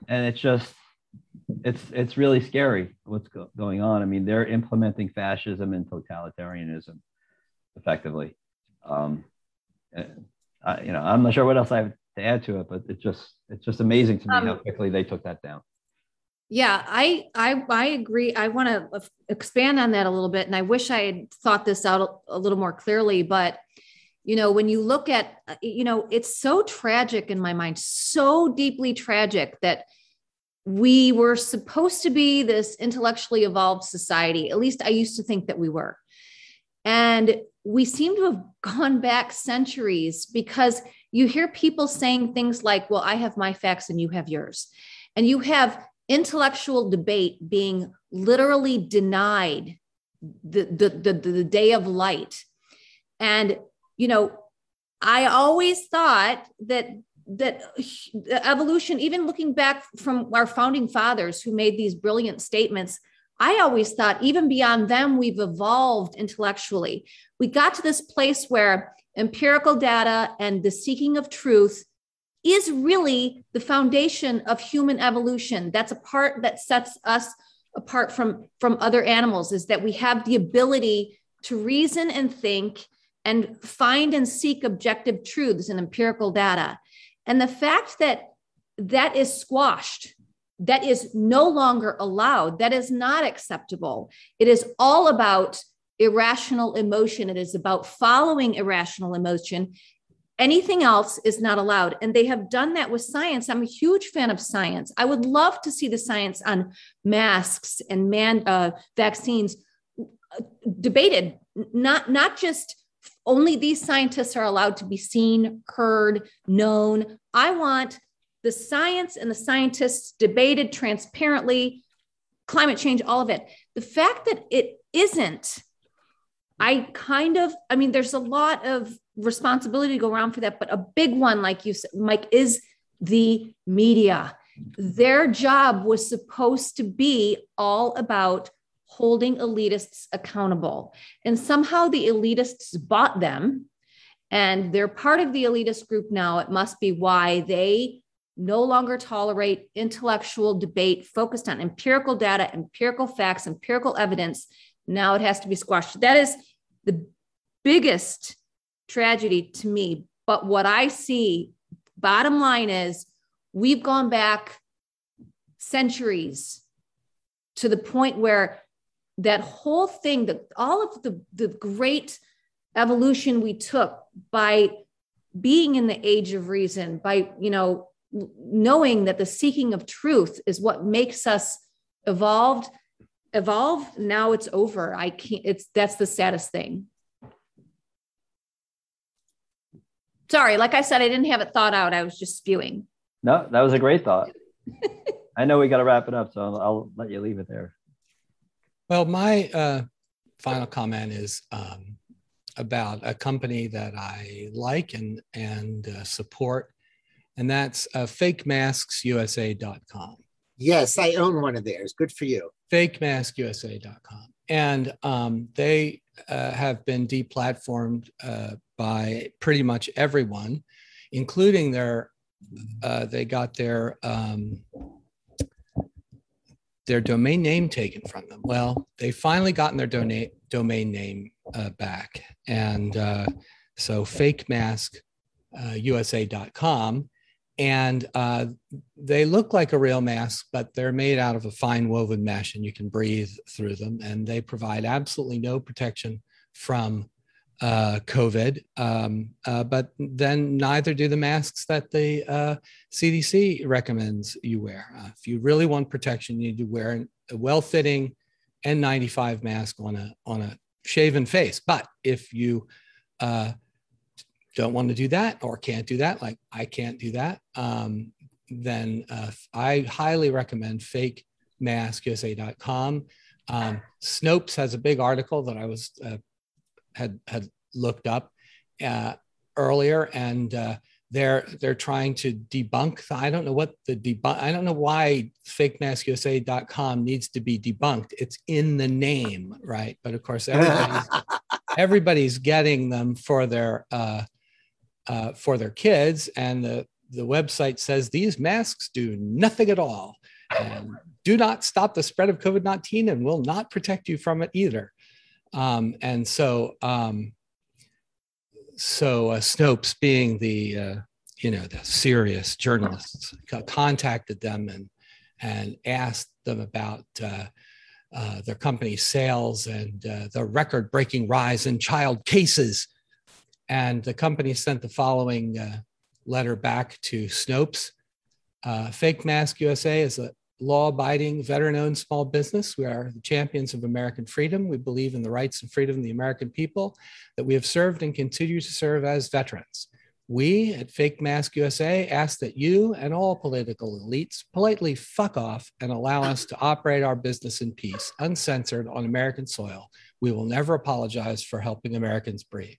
and it's just it's it's really scary what's go- going on. I mean, they're implementing fascism and totalitarianism effectively. Um, I, you know, I'm not sure what else I have to add to it, but it's just it's just amazing to me um, how quickly they took that down. Yeah, I I I agree. I want to expand on that a little bit, and I wish I had thought this out a, little more clearly. But you know, when you look at, uh, you know, it's so tragic in my mind, so deeply tragic that we were supposed to be this intellectually evolved society. At least I used to think that we were. And we seem to have gone back centuries because you hear people saying things like, well, I have my facts and you have yours. And you have intellectual debate being literally denied the, the, the, the day of light. And, you know, I always thought that that evolution, even looking back from our founding fathers who made these brilliant statements, I always thought, even beyond them, we've evolved intellectually. We got to this place where empirical data and the seeking of truth is really the foundation of human evolution. That's a part that sets us apart from, from other animals, is that we have the ability to reason and think and find and seek objective truths and empirical data. And the fact that that is squashed that is no longer allowed. That is not acceptable. It is all about irrational emotion. It is about following irrational emotion. Anything else is not allowed. And they have done that with science. I'm a huge fan of science. I would love to see the science on masks and man uh, vaccines debated, not, not just only these scientists are allowed to be seen, heard, known. I want the science and the scientists debated transparently, climate change, all of it. The fact that it isn't, I kind of, I mean, there's a lot of responsibility to go around for that, but a big one, like you said, Mike, is the media. Their job was supposed to be all about holding elitists accountable. And somehow the elitists bought them and they're part of the elitist group now. It must be why they no longer tolerate intellectual debate focused on empirical data, empirical facts, empirical evidence. Now it has to be squashed. That is the biggest tragedy to me. But what I see, bottom line is, we've gone back centuries to the point where that whole thing, that all of the, the great evolution we took by being in the age of reason, by, you know, knowing that the seeking of truth is what makes us evolved evolve now it's over i can't it's that's the saddest thing sorry like i said i didn't have it thought out i was just spewing no that was a great thought i know we got to wrap it up so I'll, I'll, let you leave it there well my uh, final comment is um, about a company that i like and and uh, support and that's uh, fakemasksusa.com. Yes, I own one of theirs. Good for you. Fakemasksusa.com. And um, they uh, have been deplatformed uh, by pretty much everyone, including their, uh, they got their, um, their domain name taken from them. Well, they finally gotten their domain domain name uh, back. And uh, so fakemask.usa.com and uh, they look like a real mask, but they're made out of a fine woven mesh, and you can breathe through them. And they provide absolutely no protection from uh, COVID. Um, uh, but then neither do the masks that the CDC uh, recommends you wear. Uh, if you really want protection, you need to wear a well-fitting N95 mask on a on a shaven face. But if you uh, don't want to do that or can't do that, like I can't do that, um, then uh, I highly recommend fakemaskusa.com. Um, Snopes has a big article that I was uh, had had looked up uh, earlier, and uh, they're they're trying to debunk. The, I don't know what the debunk. I don't know why fakemaskusa.com needs to be debunked. It's in the name, right? But of course, everybody's everybody's getting them for their uh, uh, for their kids. And the, the website says these masks do nothing at all. And do not stop the spread of COVID 19 and will not protect you from it either. Um, and so, um, so uh, Snopes, being the uh, you know the serious journalists, contacted them and and asked them about uh, uh, their company's sales and uh, the record-breaking rise in child cases. And the company sent the following uh, letter back to Snopes. Uh, Fake Mask USA is a law abiding, veteran owned small business. We are the champions of American freedom. We believe in the rights and freedom of the American people that we have served and continue to serve as veterans. We at Fake Mask USA ask that you and all political elites politely fuck off and allow us to operate our business in peace, uncensored on American soil. We will never apologize for helping Americans breathe.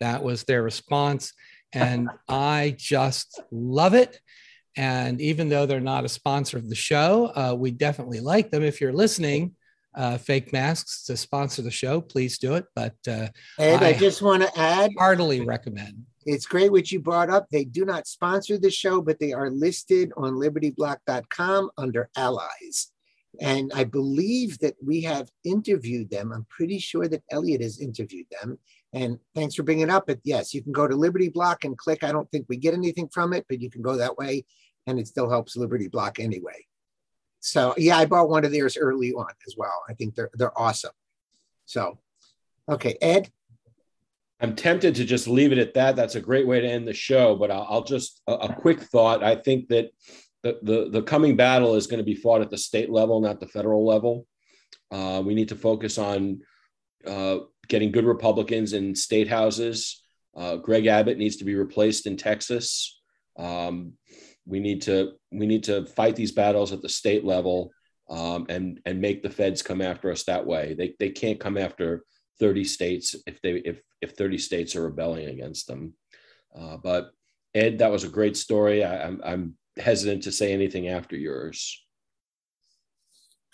That was their response. And I just love it. And even though they're not a sponsor of the show, uh, we definitely like them. If you're listening, uh, fake masks to sponsor the show, please do it. But uh, Ed, I, I just want to add heartily recommend. It's great what you brought up. They do not sponsor the show, but they are listed on libertyblock.com under allies. And I believe that we have interviewed them. I'm pretty sure that Elliot has interviewed them. And thanks for bringing it up. But yes, you can go to Liberty Block and click. I don't think we get anything from it, but you can go that way and it still helps Liberty Block anyway. So yeah, I bought one of theirs early on as well. I think they're they're awesome. So, okay, Ed. I'm tempted to just leave it at that. That's a great way to end the show. But I'll, I'll just a, a, quick thought. I think that the, the the coming battle is going to be fought at the state level, not the federal level. Uh, we need to focus on uh, getting good Republicans in state houses. Uh, Greg Abbott needs to be replaced in Texas. Um, we need to we need to fight these battles at the state level um, and and make the feds come after us that way. They they can't come after 30 states if they if if 30 states are rebelling against them. Uh, but Ed, that was a great story. I, I'm I'm hesitant to say anything after yours.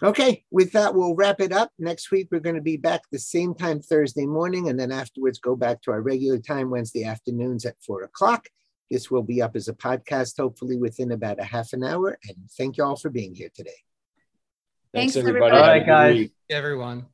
Okay, with that, we'll wrap it up. Next week, we're going to be back the same time Thursday morning, and then afterwards, go back to our regular time Wednesday afternoons at four o'clock. This will be up as a podcast, hopefully within about a half an hour. And thank you all for being here today. Thanks, Thanks everybody. All right, guys. Everyone.